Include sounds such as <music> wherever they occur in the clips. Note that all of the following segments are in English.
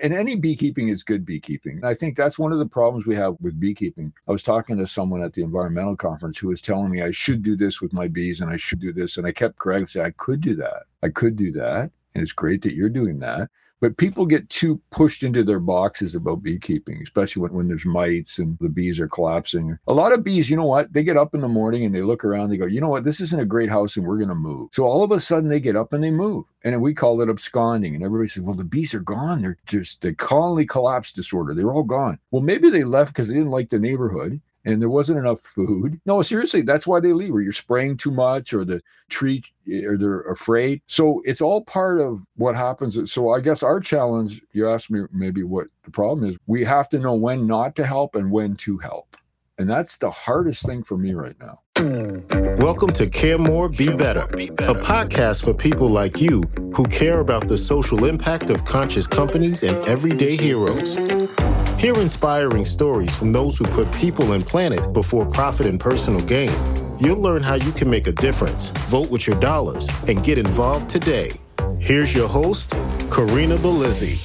And any beekeeping is good beekeeping. I think that's one of the problems we have with beekeeping. I was talking to someone at the environmental conference who was telling me I should do this with my bees and I should do this. And I kept correcting, I could do that. I could do that. And it's great that you're doing that. But people get too pushed into their boxes about beekeeping, especially when, when there's mites and the bees are collapsing. A lot of bees, you know what? They get up in the morning and they look around, they go, you know what? This isn't a great house and we're going to move. So all of a sudden they get up and they move. And we call it absconding. And everybody says, well, the bees are gone. They're just the colony collapse disorder. They're all gone. Well, maybe they left because they didn't like the neighborhood and there wasn't enough food. No, seriously, that's why they leave, or you're spraying too much, or the tree, or they're afraid. So it's all part of what happens. So I guess our challenge, you asked me maybe what the problem is, we have to know when not to help and when to help. And that's the hardest thing for me right now. Welcome to Care More, Be Better, a podcast for people like you who care about the social impact of conscious companies and everyday heroes. Hear inspiring stories from those who put people and planet before profit and personal gain. You'll learn how you can make a difference, vote with your dollars, and get involved today. Here's your host, Corinna Bellizzi.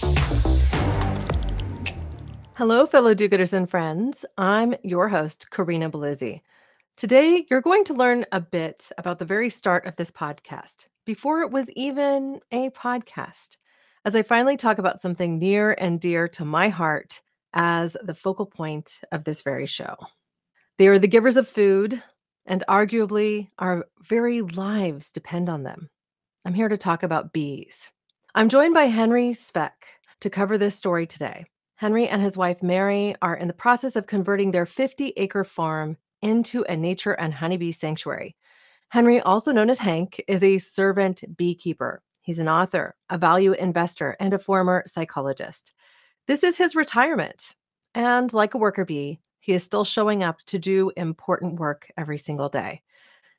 Hello, fellow do gooders and friends. I'm your host, Corinna Bellizzi. Today, you're going to learn a bit about the very start of this podcast, before it was even a podcast, as I finally talk about something near and dear to my heart as the focal point of this very show. They are the givers of food, and arguably our very lives depend on them. I'm here to talk about bees. I'm joined by Henry Svec to cover this story today. Henry and his wife Mary are in the process of converting their 50 acre farm into a nature and honeybee sanctuary. Henry, also known as Hank, is a servant beekeeper. He's an author, a value investor, and a former psychologist. This is his retirement. And like a worker bee, he is still showing up to do important work every single day.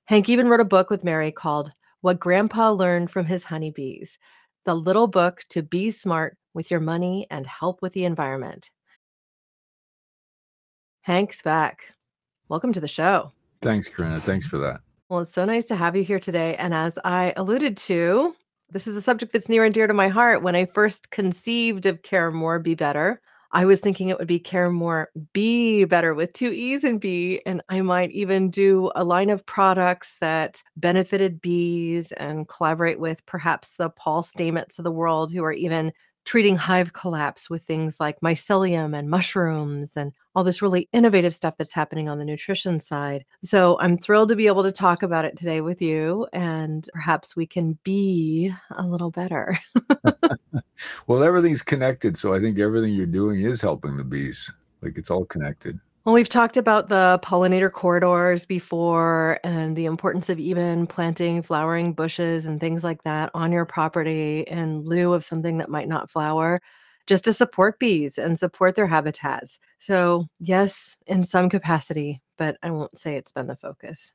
Hank even wrote a book with Mary called What Grandpa Learned from His Honeybees, the little book to be smart with your money and help with the environment. Hank's back. Welcome to the show. Thanks, Corinna. Thanks for that. Well, it's so nice to have you here today. And as I alluded to, this is a subject that's near and dear to my heart. When I first conceived of Care More, Be Better, I was thinking it would be Care More, Be Better with two E's and B. And I might even do a line of products that benefited bees and collaborate with perhaps the Paul Stamets of the world who are even treating hive collapse with things like mycelium and mushrooms and all this really innovative stuff that's happening on the nutrition side. So I'm thrilled to be able to talk about it today with you, and perhaps we can be a little better. <laughs> well, everything's connected. So I think everything you're doing is helping the bees. Like it's all connected. Well, we've talked about the pollinator corridors before and the importance of even planting flowering bushes and things like that on your property in lieu of something that might not flower, just to support bees and support their habitats. So, yes, in some capacity, but I won't say it's been the focus.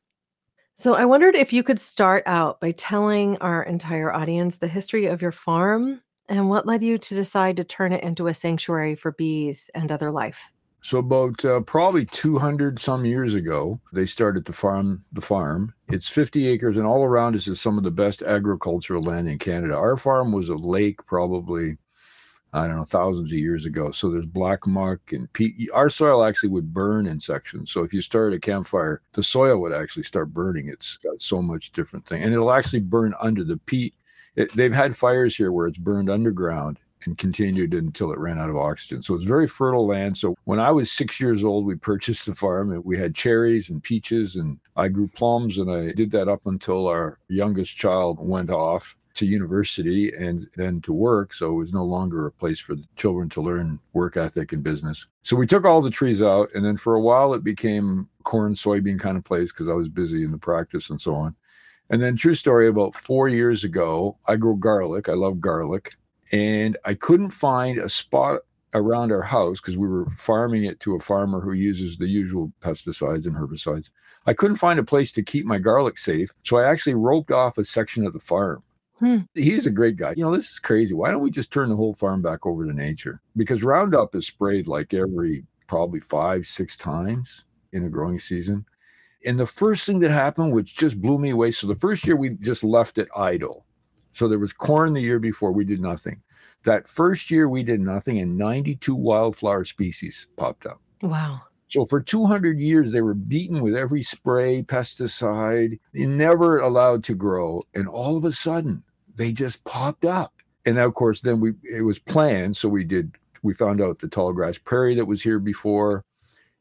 So, I wondered if you could start out by telling our entire audience the history of your farm and what led you to decide to turn it into a sanctuary for bees and other life. So about uh, probably 200 some years ago, they started to farm the farm. It's 50 acres, and all around us is some of the best agricultural land in Canada. Our farm was a lake, probably I don't know thousands of years ago. So there's black muck and peat. Our soil actually would burn in sections. So if you started a campfire, the soil would actually start burning. It's got so much different thing, and it'll actually burn under the peat. It, they've had fires here where it's burned underground and continued until it ran out of oxygen. So it's very fertile land. So when I was six years old, we purchased the farm and we had cherries and peaches and I grew plums and I did that up until our youngest child went off to university and then to work. So it was no longer a place for the children to learn work ethic and business. So we took all the trees out and then for a while it became corn, soybean kind of place because I was busy in the practice and so on. And then, true story, about four years ago, I grow garlic. I love garlic and I couldn't find a spot around our house because we were farming it to a farmer who uses the usual pesticides and herbicides. I couldn't find a place to keep my garlic safe, so I actually roped off a section of the farm. Hmm. He's a great guy. You know, this is crazy. Why don't we just turn the whole farm back over to nature? Because Roundup is sprayed like every probably five, six times in a growing season. And the first thing that happened, which just blew me away. So the first year we just left it idle. So there was corn the year before, we did nothing. That first year we did nothing, and 92 wildflower species popped up. Wow. So for 200 years, they were beaten with every spray, pesticide, never allowed to grow. And all of a sudden, they just popped up. And of course, then we it was planned. So we did we found out the tall grass prairie that was here before,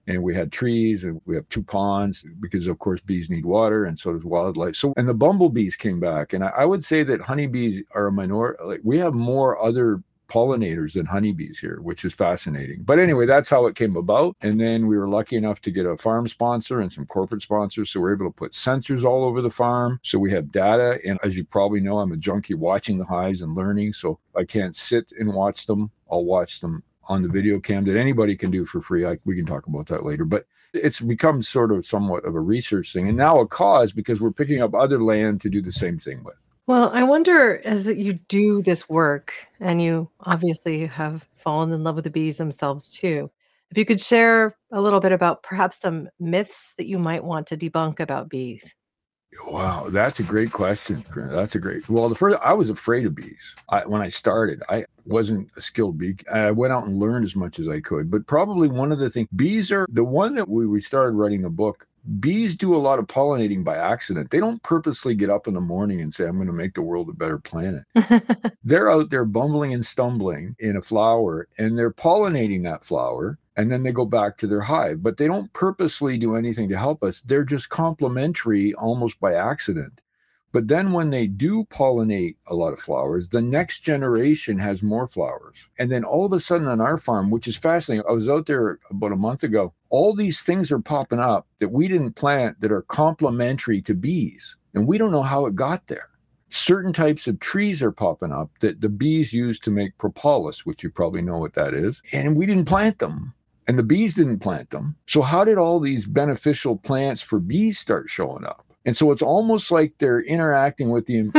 and we had trees, and we have two ponds because of course bees need water, and so does wildlife. So and the bumblebees came back, and I, I would say that honeybees are a minority. Like we have more other pollinators and honeybees here, which is fascinating. But anyway, that's how it came about. And then we were lucky enough to get a farm sponsor and some corporate sponsors. So we're able to put sensors all over the farm. So we have data. And as you probably know, I'm a junkie watching the hives and learning. So I can't sit and watch them. I'll watch them on the video cam that anybody can do for free. I, we can talk about that later. But it's become sort of somewhat of a research thing and now a cause because we're picking up other land to do the same thing with. Well, I wonder as you do this work, and you obviously have fallen in love with the bees themselves too, if you could share a little bit about perhaps some myths that you might want to debunk about bees. Wow, that's a great question. That's a great. Well, the first I was afraid of bees. I, when I started, I wasn't a skilled bee. I went out and learned as much as I could. But probably one of the things bees are the one that we, we started writing the book bees do a lot of pollinating by accident. They don't purposely get up in the morning and say, I'm going to make the world a better planet. <laughs> they're out there bumbling and stumbling in a flower and they're pollinating that flower. And then they go back to their hive, but they don't purposely do anything to help us. They're just complementary almost by accident. But then when they do pollinate a lot of flowers, the next generation has more flowers. And then all of a sudden on our farm, which is fascinating, I was out there about a month ago, all these things are popping up that we didn't plant that are complementary to bees. And we don't know how it got there. Certain types of trees are popping up that the bees use to make propolis, which you probably know what that is. And we didn't plant them and the bees didn't plant them. So, how did all these beneficial plants for bees start showing up? And so it's almost like they're interacting with the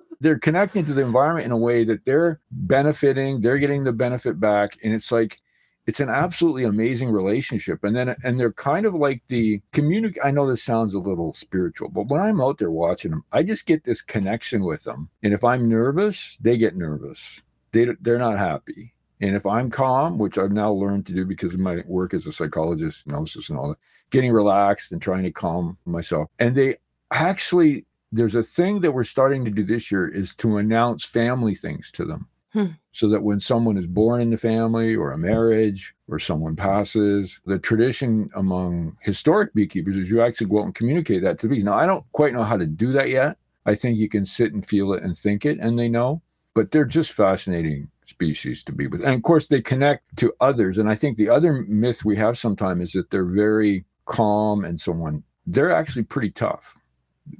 <laughs> they're connecting to the environment in a way that they're benefiting, they're getting the benefit back and it's like it's an absolutely amazing relationship. And then and they're kind of like the communicate i know this sounds a little spiritual but when i'm out there watching them i just get this connection with them and if i'm nervous they get nervous. They, they're not happy. And if i'm calm which i've now learned to do because of my work as a psychologist hypnosis and all that getting relaxed and trying to calm myself and they actually there's a thing that we're starting to do this year is to announce family things to them. Hmm. so that when someone is born in the family or a marriage or someone passes the tradition among historic beekeepers is you actually go out and communicate that to the bees. Now i don't quite know how to do that yet. I think you can sit and feel it and think it and they know but they're just fascinating species to be with. And of course they connect to others. And i think the other myth we have sometimes is that they're very calm and so on. They're actually pretty tough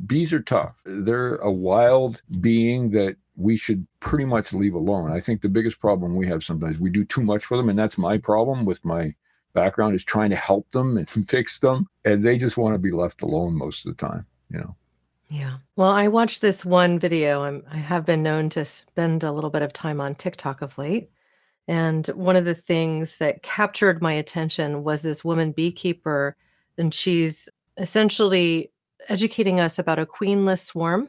bees are tough. They're a wild being that we should pretty much leave alone. I think the biggest problem we have sometimes we do too much for them, and that's my problem with my background is trying to help them and <laughs> fix them, and they just want to be left alone most of the time. You know. Yeah. Well, I watched this one video. I'm, I have been known to spend a little bit of time on TikTok of late. And one of the things that captured my attention was this woman beekeeper, and she's essentially educating us about a queenless swarm.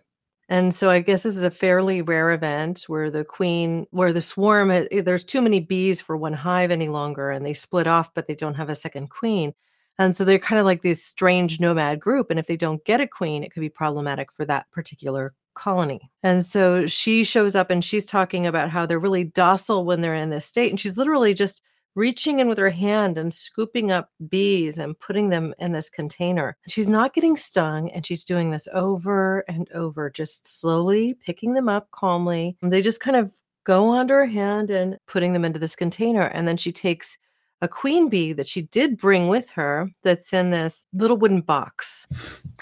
And so I guess this is a fairly rare event where the queen, where the swarm, eh, there's too many bees for one hive any longer and they split off, but they don't have a second queen. And so they're kind of like this strange nomad group. And if they don't get a queen, it could be problematic for that particular colony. And so she shows up and she's talking about how they're really docile when they're in this state. And she's literally just reaching in with her hand and scooping up bees and putting them in this container. She's not getting stung and she's doing this over and over, just slowly picking them up calmly. They just kind of go under her hand and putting them into this container. And then she takes a queen bee that she did bring with her that's in this little wooden box.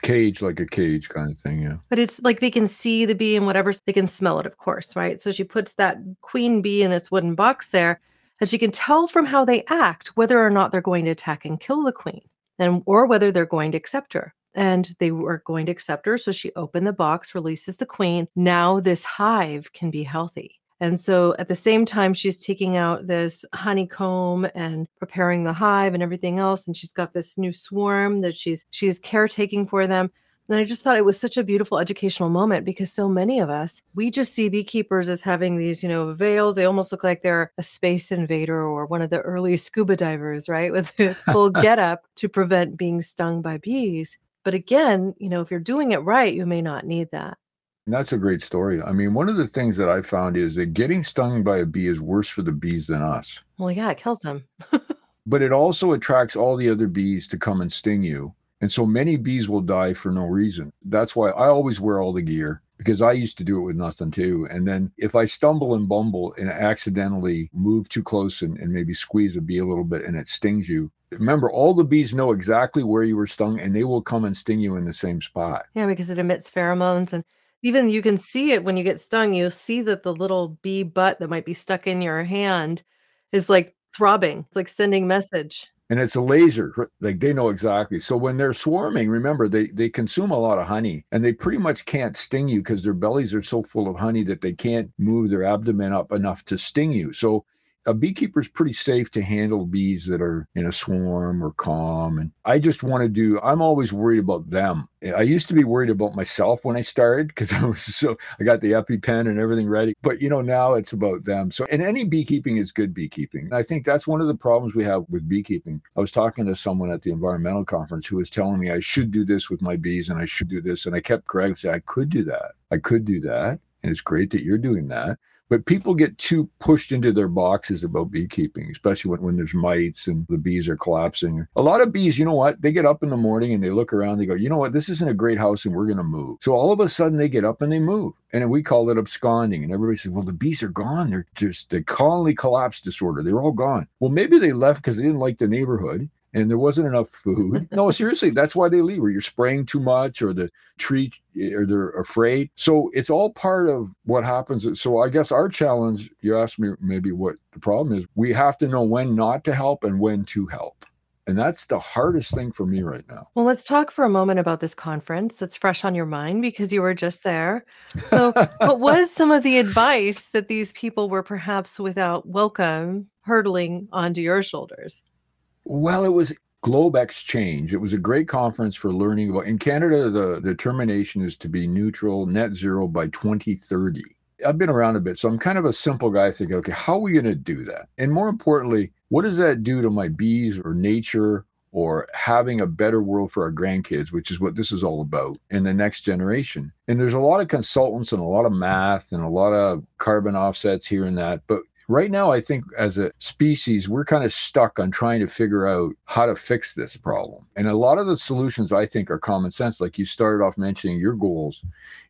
Cage, like a cage kind of thing, yeah. But it's like they can see the bee and whatever, they can smell it, of course, right? So she puts that queen bee in this wooden box there and she can tell from how they act whether or not they're going to attack and kill the queen and or whether they're going to accept her. And they were going to accept her so she opened the box releases the queen. Now this hive can be healthy. And so at the same time she's taking out this honeycomb and preparing the hive and everything else and she's got this new swarm that she's she's caretaking for them And I just thought it was such a beautiful educational moment because so many of us, we just see beekeepers as having these, you know, veils. They almost look like they're a space invader or one of the early <laughs> scuba divers, right? With the <laughs> full getup to prevent being stung by bees. But again, you know, if you're doing it right, you may not need that. That's a great story. I mean, one of the things that I found is that getting stung by a bee is worse for the bees than us. Well, yeah, it kills them. <laughs> but it also attracts all the other bees to come and sting you. And so many bees will die for no reason. That's why I always wear all the gear because I used to do it with nothing too. And then if I stumble and bumble and accidentally move too close and, and maybe squeeze a bee a little bit and it stings you, remember all the bees know exactly where you were stung and they will come and sting you in the same spot. Yeah, because it emits pheromones and even you can see it when you get stung. You'll see that the little bee butt that might be stuck in your hand is like throbbing. It's like sending message and it's a laser like they know exactly. So when they're swarming remember they they consume a lot of honey and they pretty much can't sting you because their bellies are so full of honey that they can't move their abdomen up enough to sting you. So a beekeeper is pretty safe to handle bees that are in a swarm or calm. And I just want to do, I'm always worried about them. I used to be worried about myself when I started because <laughs> I was so, I got the EpiPen and everything ready. But, you know, now it's about them. So, and any beekeeping is good beekeeping. And I think that's one of the problems we have with beekeeping. I was talking to someone at the environmental conference who was telling me I should do this with my bees and I should do this. And I kept correcting, I could do that. I could do that. And it's great that you're doing that. But people get too pushed into their boxes about beekeeping, especially when, when there's mites and the bees are collapsing. A lot of bees, you know what? They get up in the morning and they look around, they go, you know what? This isn't a great house and we're going to move. So all of a sudden they get up and they move. And we call it absconding. And everybody says, well, the bees are gone. They're just the colony collapse disorder. They're all gone. Well, maybe they left because they didn't like the neighborhood and there wasn't enough food. <laughs> No, seriously, that's why they leave, or you're spraying too much, or the tree, eh, or they're afraid. So it's all part of what happens. So I guess our challenge, you asked me maybe what the problem is, we have to know when not to help and when to help. And that's the hardest thing for me right now. Well, let's talk for a moment about this conference that's fresh on your mind because you were just there. So, <laughs> what was some of the advice that these people were perhaps without welcome hurtling onto your shoulders? Well, it was Globe Exchange. It was a great conference for learning about. In Canada, the determination is to be neutral, net zero by 2030. I've been around a bit, so I'm kind of a simple guy thinking, okay, how are we going to do that? And more importantly, what does that do to my bees or nature or having a better world for our grandkids, which is what this is all about, and the next generation. And there's a lot of consultants and a lot of math and a lot of carbon offsets here and that. But right now, I think as a species, we're kind of stuck on trying to figure out how to fix this problem. And a lot of the solutions I think are common sense. Like you started off mentioning your goals.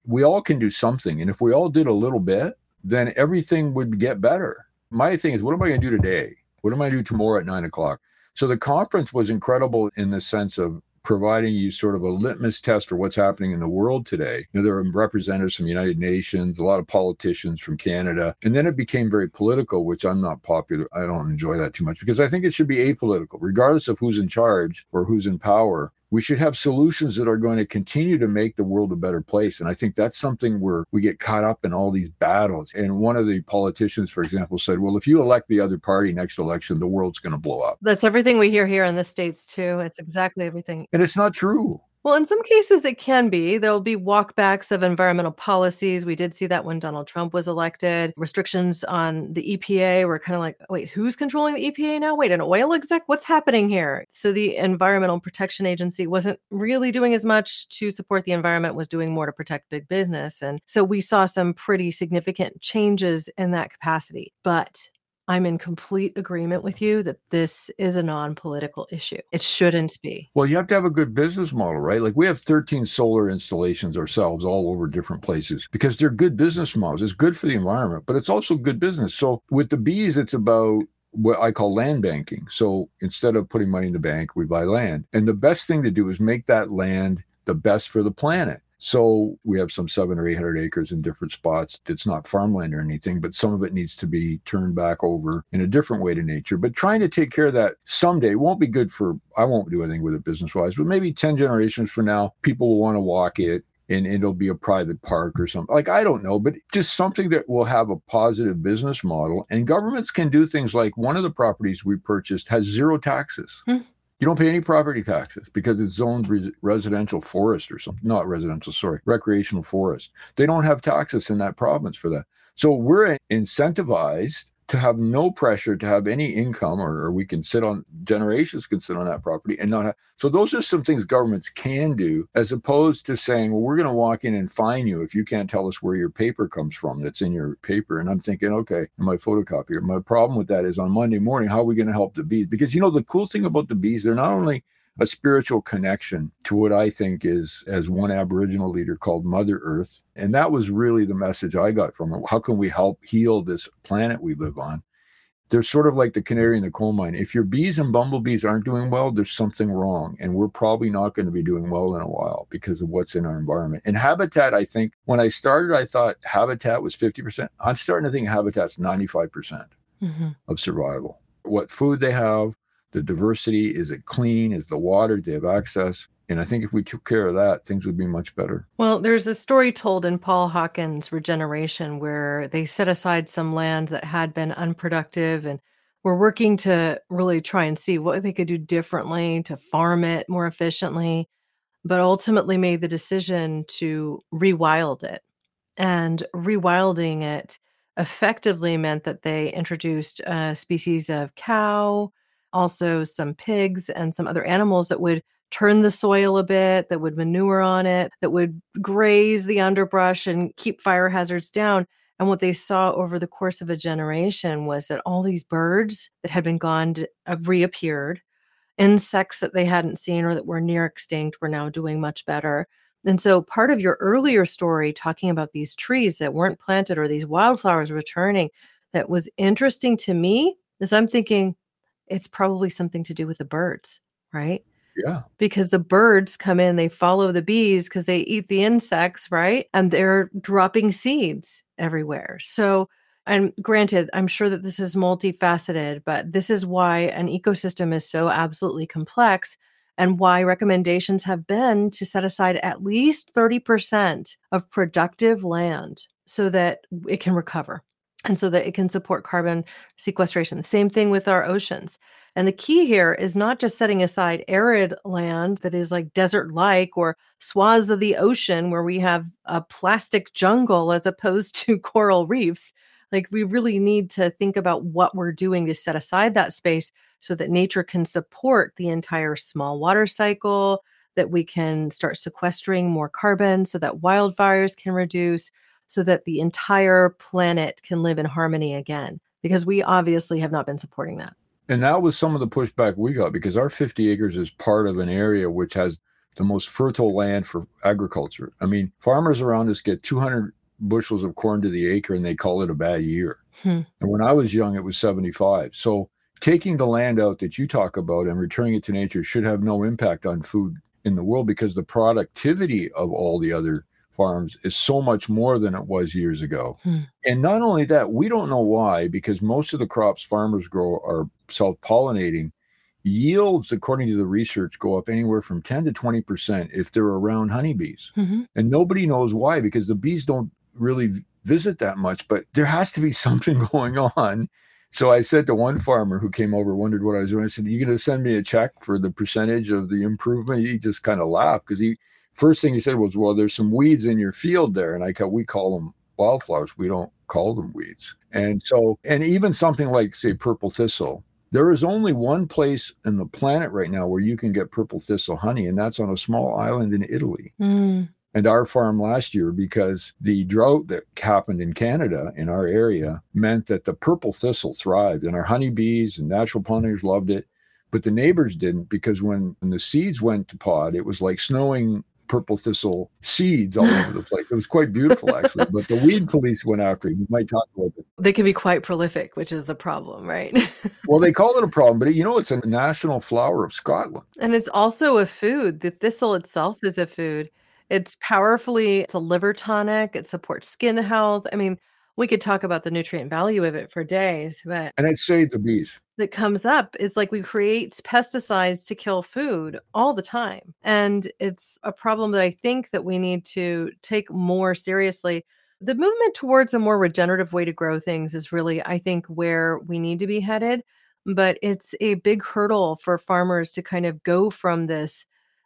We all can do something. And if we all did a little bit, then everything would get better. My thing is, what am I going to do today? What am I going to do tomorrow at nine o'clock? So the conference was incredible in the sense of providing you sort of a litmus test for what's happening in the world today. You know, there are representatives from the United Nations, a lot of politicians from Canada, and then it became very political, which I'm not popular. I don't enjoy that too much because I think it should be apolitical, regardless of who's in charge or who's in power we should have solutions that are going to continue to make the world a better place. And I think that's something where we get caught up in all these battles. And one of the politicians, for example, said, well, if you elect the other party next election, the world's going to blow up. That's everything we hear here in the States, too. It's exactly everything. And it's not true. Well, in some cases, it can be. There'll be walkbacks of environmental policies. We did see that when Donald Trump was elected. Restrictions on the EPA were kind of like, wait, who's controlling the EPA now? Wait, an oil exec? What's happening here? So the Environmental Protection Agency wasn't really doing as much to support the environment, was doing more to protect big business. And so we saw some pretty significant changes in that capacity. But I'm in complete agreement with you that this is a non political issue. It shouldn't be. Well, you have to have a good business model, right? Like we have 13 solar installations ourselves all over different places because they're good business models. It's good for the environment, but it's also good business. So with the bees, it's about what I call land banking. So instead of putting money in the bank, we buy land. And the best thing to do is make that land the best for the planet. So we have some seven or 800 acres in different spots. It's not farmland or anything, but some of it needs to be turned back over in a different way to nature. But trying to take care of that someday won't be good for, I won't do anything with it business wise, but maybe 10 generations from now, people will want to walk it and it'll be a private park or something. Like, I don't know, but just something that will have a positive business model. And governments can do things like one of the properties we purchased has zero taxes. Hmm. You don't pay any property taxes because it's zoned res- residential forest or something. Not residential, sorry, recreational forest. They don't have taxes in that province for that. So we're incentivized to have no pressure to have any income or, or, we can sit on generations can sit on that property and not have so those are some things governments can do as opposed to saying well we're going to walk in and fine you if you can't tell us where your paper comes from that's in your paper. And i'm thinking okay my photocopier? My problem with that is on monday morning how are we going to help the bees? Because you know the cool thing about the bees they're not only a spiritual connection to what I think is, as one Aboriginal leader called Mother Earth. And that was really the message I got from it. How can we help heal this planet we live on? They're sort of like the canary in the coal mine. If your bees and bumblebees aren't doing well, there's something wrong. And we're probably not going to be doing well in a while because of what's in our environment. And habitat, I think, when I started, I thought habitat was 50%. I'm starting to think habitat's 95% mm-hmm. of survival. What food they have, the diversity is it clean is the water do they have access? And i think if we took care of that things would be much better. Well there's a story told in paul Hawken's regeneration where they set aside some land that had been unproductive and were working to really try and see what they could do differently to farm it more efficiently but ultimately made the decision to rewild it. And rewilding it effectively meant that they introduced a species of cow also some pigs and some other animals that would turn the soil a bit, that would manure on it, that would graze the underbrush and keep fire hazards down. And what they saw over the course of a generation was that all these birds that had been gone uh, reappeared. Insects that they hadn't seen or that were near extinct were now doing much better. And so, part of your earlier story talking about these trees that weren't planted or these wildflowers returning that was interesting to me is I'm thinking, it's probably something to do with the birds, right? Yeah. Because the birds come in, they follow the bees because they eat the insects, right? And they're dropping seeds everywhere. So, and granted, I'm sure that this is multifaceted, but this is why an ecosystem is so absolutely complex and why recommendations have been to set aside at least 30% of productive land so that it can recover and so that it can support carbon sequestration. Same thing with our oceans. And the key here is not just setting aside arid land that is like desert like or swaths of the ocean where we have a plastic jungle as opposed to <laughs> coral reefs. Like, we really need to think about what we're doing to set aside that space so that nature can support the entire small water cycle, that we can start sequestering more carbon so that wildfires can reduce so that the entire planet can live in harmony again because we obviously have not been supporting that. And that was some of the pushback we got because our 50 acres is part of an area which has the most fertile land for agriculture. I mean, farmers around us get 200 bushels of corn to the acre and they call it a bad year. Hmm. And when I was young, it was 75. So taking the land out that you talk about and returning it to nature should have no impact on food in the world because the productivity of all the other farms is so much more than it was years ago. Hmm. And not only that, we don't know why, because most of the crops farmers grow are self pollinating. Yields, according to the research, go up anywhere from 10 to 20% if they're around honeybees. Mm-hmm. And nobody knows why, because the bees don't really visit that much, but there has to be <laughs> something going on. So I said to one farmer who came over, wondered what I was doing. I said, Are you going to send me a check for the percentage of the improvement? He just kind of laughed because he, first thing he said was, "Well, there's some weeds in your field there," and I we call them wildflowers. We don't call them weeds. And so, and even something like say purple thistle, there is only one place in the planet right now where you can get purple thistle honey, and that's on a small island in Italy. Mm. And our farm last year, because the drought that happened in Canada in our area meant that the purple thistle thrived, and our honeybees and natural pollinators loved it. But the neighbors didn't because when, when the seeds went to pod, it was like snowing purple thistle seeds all over the <laughs> place. It was quite beautiful, actually. but the weed police went after him. You might talk about it. They can be quite prolific, which is the problem, right? <laughs> well, they call it a problem, but you know, it's a national flower of Scotland. And it's also a food. The thistle itself is a food. It's powerfully, it's a liver tonic. It supports skin health. I mean, we could talk about the nutrient value of it for days, but and it saved the bees. That comes up is like we create pesticides to kill food all the time. And it's a problem that I think that we need to take more seriously. The movement towards a more regenerative way to grow things is really, I think, where we need to be headed. but it's a big hurdle for farmers to kind of go from this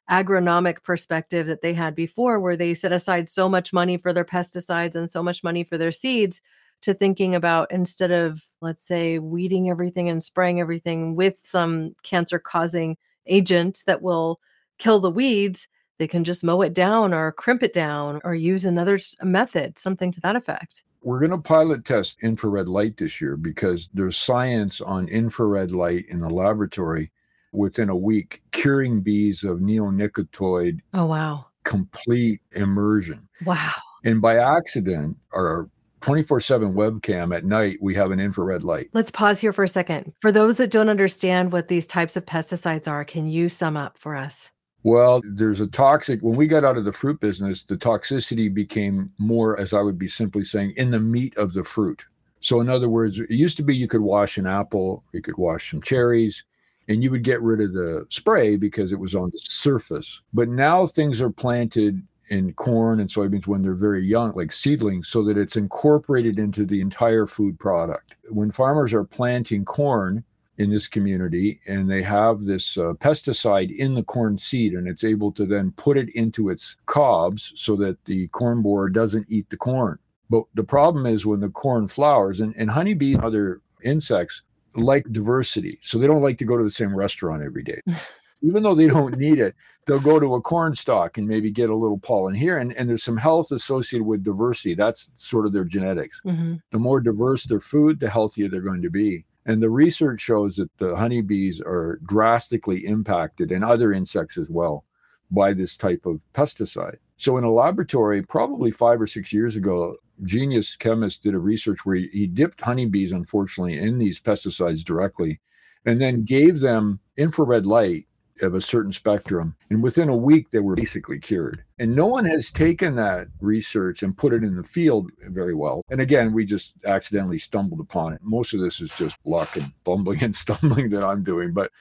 agronomic perspective that they had before, where they set aside so much money for their pesticides and so much money for their seeds, to thinking about instead of, let's say, weeding everything and spraying everything with some cancer causing agent that will kill the weeds, they can just mow it down or crimp it down or use another method, something to that effect. We're going to pilot test infrared light this year because there's science on infrared light in the laboratory within a week curing bees of neonicotinoid. Oh, wow. Complete immersion. Wow. And by accident, our 24 7 webcam at night, we have an infrared light. Let's pause here for a second. For those that don't understand what these types of pesticides are, can you sum up for us? Well, there's a toxic, when we got out of the fruit business, the toxicity became more, as I would be simply saying, in the meat of the fruit. So, in other words, it used to be you could wash an apple, you could wash some cherries, and you would get rid of the spray because it was on the surface. But now things are planted in corn and soybeans when they're very young, like seedlings, so that it's incorporated into the entire food product. When farmers are planting corn, in this community and they have this uh, pesticide in the corn seed and it's able to then put it into its cobs so that the corn borer doesn't eat the corn but the problem is when the corn flowers and, and honeybees and other insects like diversity so they don't like to go to the same restaurant every day <laughs> even though they don't need it they'll go to a corn stalk and maybe get a little pollen here and, and there's some health associated with diversity that's sort of their genetics mm-hmm. the more diverse their food the healthier they're going to be and the research shows that the honeybees are drastically impacted and other insects as well by this type of pesticide. So, in a laboratory, probably five or six years ago, genius chemist did a research where he, he dipped honeybees, unfortunately, in these pesticides directly and then gave them infrared light of a certain spectrum. And within a week, they were basically cured. And no one has taken that research and put it in the field very well. And again, we just accidentally stumbled upon it. Most of this is just luck and bumbling and <laughs> stumbling that I'm doing. But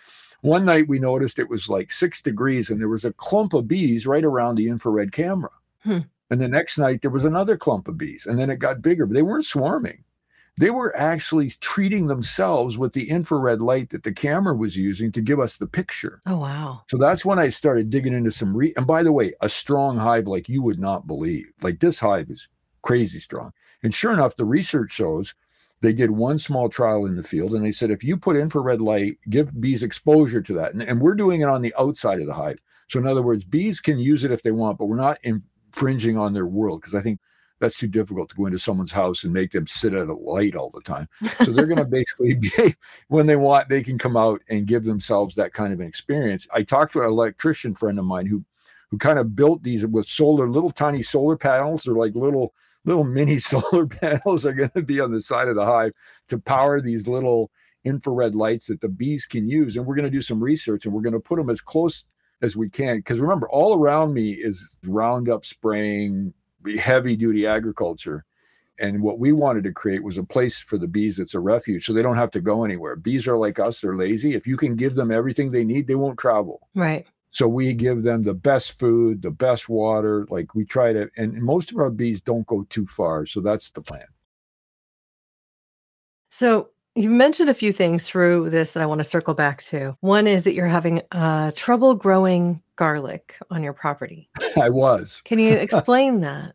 one night we noticed it was like six degrees and there was a clump of bees right around the infrared camera. Hmm. And the next night there was another clump of bees. And then it got bigger, but they weren't swarming they were actually treating themselves with the infrared light that the camera was using to give us the picture. Oh, wow. So that's when I started digging into some re and by the way, a strong hive like you would not believe. Like this hive is crazy strong. And sure enough, the research shows they did one small trial in the field and they said if you put infrared light, give bees exposure to that. And, and we're doing it on the outside of the hive. So in other words, bees can use it if they want, but we're not infringing on their world because I think that's too difficult to go into someone's house and make them sit at a light all the time. So they're going <laughs> to basically be, <laughs> when they want, they can come out and give themselves that kind of an experience. I talked to an electrician friend of mine who, who kind of built these with solar, little tiny solar panels. They're like little, little mini <laughs> solar panels are going to be on the side of the hive to power these little infrared lights that the bees can use. And we're going to do some research and we're going to put them as close as we can. Because remember, all around me is Roundup spraying, heavy duty agriculture. And what we wanted to create was a place for the bees that's a refuge so they don't have to go anywhere. Bees are like us, they're lazy. If you can give them everything they need, they won't travel. Right. So we give them the best food, the best water. Like we try to, and most of our bees don't go too far. So that's the plan. So you mentioned a few things through this that I want to circle back to. One is that you're having uh, trouble growing garlic on your property. <laughs> I was. Can you <laughs> explain that?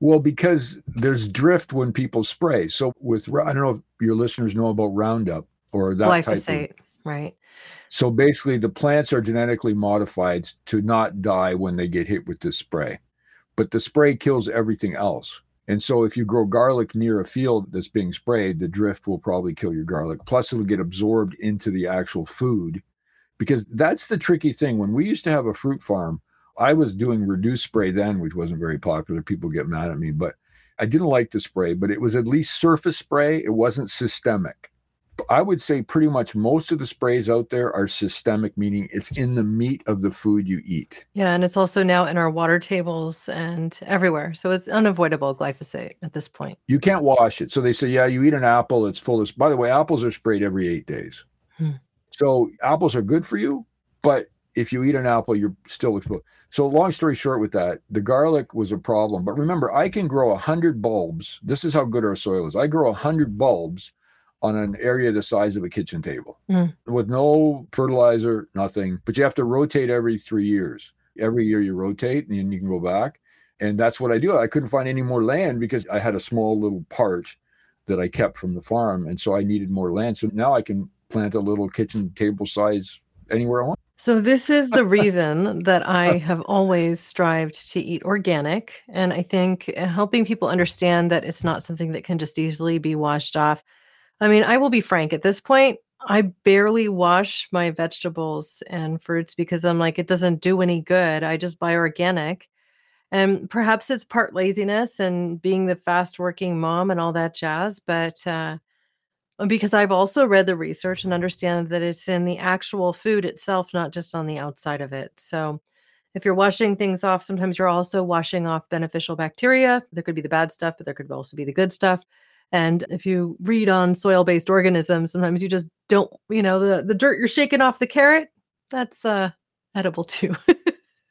Well, because there's drift when people spray. So with I don't know if your listeners know about Roundup or that glyphosate, type of, right? So basically, the plants are genetically modified to not die when they get hit with this spray, but the spray kills everything else. And so, if you grow garlic near a field that's being sprayed, the drift will probably kill your garlic. Plus, it'll get absorbed into the actual food because that's the tricky thing. When we used to have a fruit farm, I was doing reduced spray then, which wasn't very popular. People get mad at me, but I didn't like the spray, but it was at least surface spray. It wasn't systemic. I would say pretty much most of the sprays out there are systemic, meaning it's in the meat of the food you eat. Yeah, and it's also now in our water tables and everywhere. So it's unavoidable glyphosate at this point. You can't wash it. So they say, yeah, you eat an apple, it's full of. By the way, apples are sprayed every eight days. Hmm. So apples are good for you, but if you eat an apple, you're still exposed. So long story short with that, the garlic was a problem. But remember, I can grow a hundred bulbs. This is how good our soil is. I grow a hundred bulbs on an area the size of a kitchen table Mm. with no fertilizer, nothing. But you have to rotate every three years. Every year you rotate and then you can go back. And that's what I do. I couldn't find any more land because I had a small little part that I kept from the farm. And so I needed more land. So now I can plant a little kitchen table size anywhere I want. So this is the <laughs> reason that I have always strived to eat organic. And I think uh, helping people understand that it's not something that can just easily be washed off. I mean, I will be frank at this point, I barely wash my vegetables and fruits because I'm like, it doesn't do any good. I just buy organic. And perhaps it's part laziness and being the fast working mom and all that jazz. But uh, because I've also read the research and understand that it's in the actual food itself, not just on the outside of it. So if you're washing things off, sometimes you're also washing off beneficial bacteria. There could be the bad stuff, but there could also be the good stuff. And if you read on soil based organisms, sometimes you just don't, you know, the, the dirt you're shaking off the carrot, that's uh, edible too. <laughs>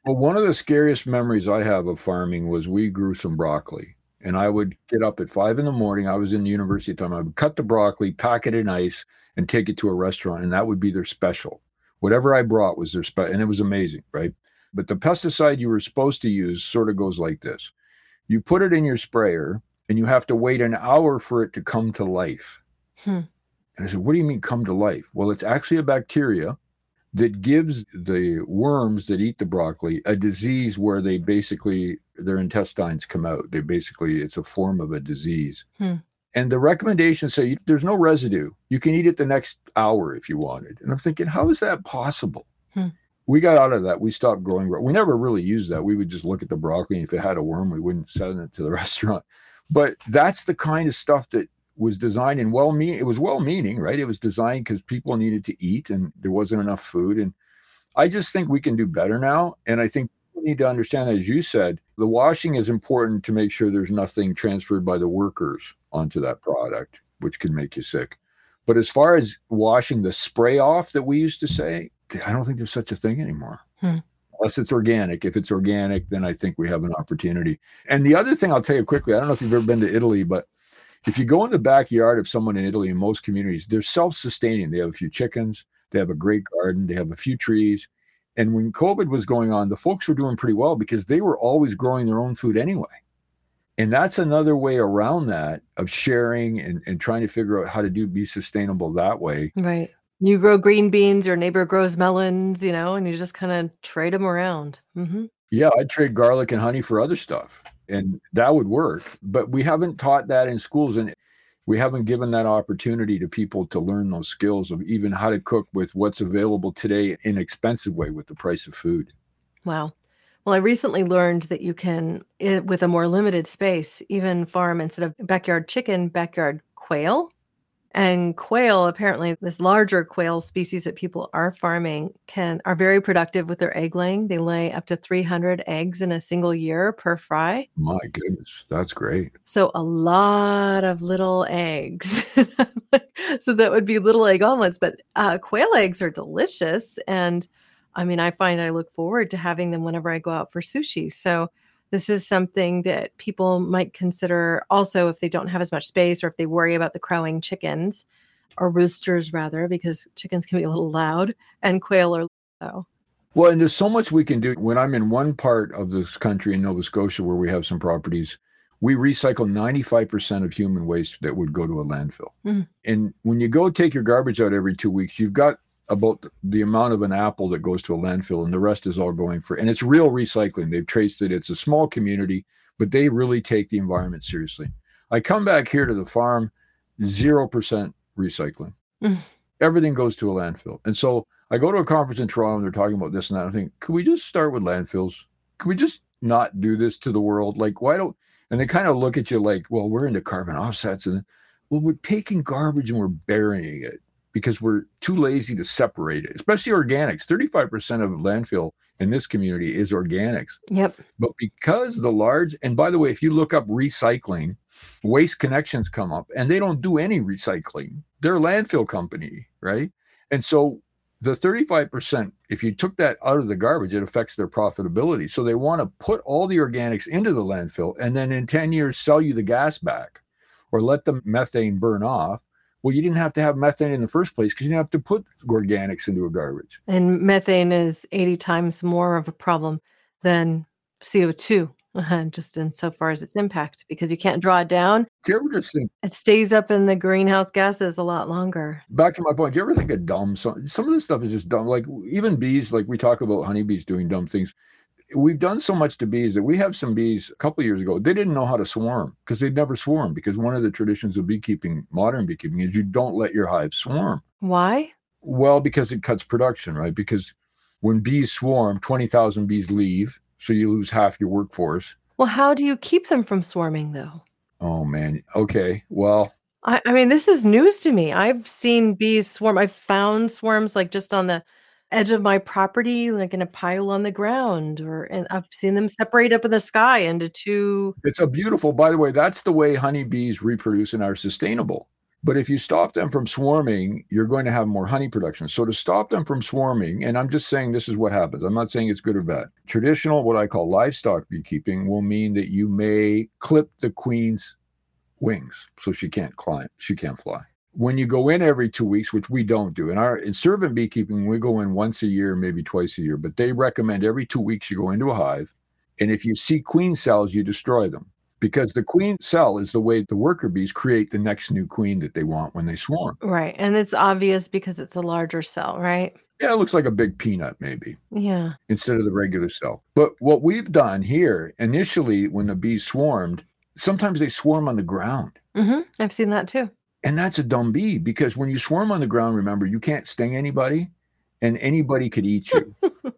Well, one of the scariest memories I have of farming was we grew some broccoli. And I would get up at five in the morning. I was in the university time. I would cut the broccoli, pack it in ice, and take it to a restaurant. And that would be their special. Whatever I brought was their special. And it was amazing, right? But the pesticide you were supposed to use sort of goes like this you put it in your sprayer, and you have to wait an hour for it to come to life. Hmm. And I said, What do you mean come to life? Well, it's actually a bacteria that gives the worms that eat the broccoli a disease where they basically their intestines come out. They basically it's a form of a disease. Hmm. And the recommendations say there's no residue. You can eat it the next hour if you wanted. And I'm thinking, how is that possible? Hmm. We got out of that. We stopped growing. We never really used that. We would just look at the broccoli. If it had a worm, we wouldn't send it to the <laughs> restaurant. But that's the kind of stuff that was designed and well mean it was well meaning right? It was designed because people needed to eat and there wasn't enough food. And i just think we can do better now. And i think we need to understand as you said the washing is important to make sure there's nothing transferred by the workers onto that product which can make you sick. But as far as washing the spray off that we used to say i don't think there's such a thing anymore. Hmm. Unless it's organic if it's organic then i think we have an opportunity and the other thing i'll tell you quickly i don't know if you've ever been to italy but if you go in the backyard of someone in Italy, in most communities, they're self sustaining. They have a few chickens, they have a great garden, they have a few trees. And when COVID was going on, the folks were doing pretty well because they were always growing their own food anyway. And that's another way around that of sharing and, and trying to figure out how to do be sustainable that way. right. You grow green beans, your neighbor grows melons, you know, and you just kind of trade them around. hmm Yeah, I'd trade garlic and honey for other stuff, and that would work. But we haven't taught that in schools, and we haven't given that opportunity to people to learn those skills of even how to cook with what's available today in an expensive way with the price of food. Wow. Well, I recently learned that you can, with a more limited space, even farm instead of backyard chicken, backyard quail. And quail, apparently, this larger quail species that people are farming can are very productive with their egg laying. They lay up to 300 eggs in a single year per fry. My goodness, that's great. So a lot of little eggs. <laughs> so that would be little egg omelets, but uh, quail eggs are delicious. And I mean, I find I look forward to having them whenever I go out for sushi. So this is something that people might consider also if they don't have as much space or if they worry about the crowing chickens or roosters rather, because chickens can be a little loud and quail are low. Well, and there's so much we can do. When I'm in one part of this country in Nova Scotia where we have some properties, we recycle 95% of human waste that would go to a landfill. Mm. And when you go take your garbage out every two weeks, you've got about the amount of an apple that goes to a landfill, and the rest is all going for, and it's real recycling. They've traced it. It's a small community, but they really take the environment seriously. I come back here to the farm, 0% recycling. Mm. Everything goes to a landfill. And so I go to a conference in Toronto and they're talking about this and that. I think, could we just start with landfills? Could we just not do this to the world? Like, why don't, and they kind of look at you like, well, we're into carbon offsets. And well, we're taking garbage and we're burying it because we're too lazy to separate it, especially organics. 35% of landfill in this community is organics. Yep. But because the large, and by the way, if you look up recycling, Waste Connections come up and they don't do any recycling. They're a landfill company, right? And so the 35%, if you took that out of the garbage, it affects their profitability. So they want to put all the organics into the landfill and then in 10 years sell you the gas back or let the methane burn off, Well, you didn't have to have methane in the first place because you didn't have to put organics into a garbage. And methane is 80 times more of a problem than CO2, <laughs> just in so far as its impact, because you can't draw it down. Do you ever just think, It stays up in the greenhouse gases a lot longer. back to my point, do you ever think of dumb? Some, some of this stuff is just dumb. Like even bees, like we talk about honeybees doing dumb things. We've done so much to bees that we have some bees a couple of years ago, they didn't know how to swarm because they'd never swarm Because one of the traditions of beekeeping, modern beekeeping, is you don't let your hive swarm. Why? Well, because it cuts production, right? Because when bees swarm, 20,000 bees leave. So you lose half your workforce. Well, how do you keep them from swarming, though? Oh, man. Okay. Well, I, I mean, this is news to me. I've seen bees swarm. I've found swarms like just on the edge of my property, like in a pile on the ground, or and I've seen them separate up in the sky into two. it's a beautiful, by the way, that's the way honeybees reproduce and are sustainable. But if you stop them from swarming, you're going to have more honey production. So to stop them from swarming, and I'm just saying this is what happens. I'm not saying it's good or bad. Traditional, what I call livestock beekeeping, will mean that you may clip the queen's wings so she can't climb, she can't fly. When you go in every two weeks, which we don't do, in our in servant beekeeping, we go in once a year, maybe twice a year, but they recommend every two weeks you go into a hive. And if you see queen cells, you destroy them because the queen cell is the way the worker bees create the next new queen that they want when they swarm. Right. And it's obvious because it's a larger cell, right? Yeah, it looks like a big peanut, maybe, Yeah. instead of the regular cell. But what we've done here, initially, when the bees swarmed, sometimes they swarm on the ground. Mm-hmm. I've seen that too. And that's a dumb bee because when you swarm on the ground, remember, you can't sting anybody and anybody could eat you.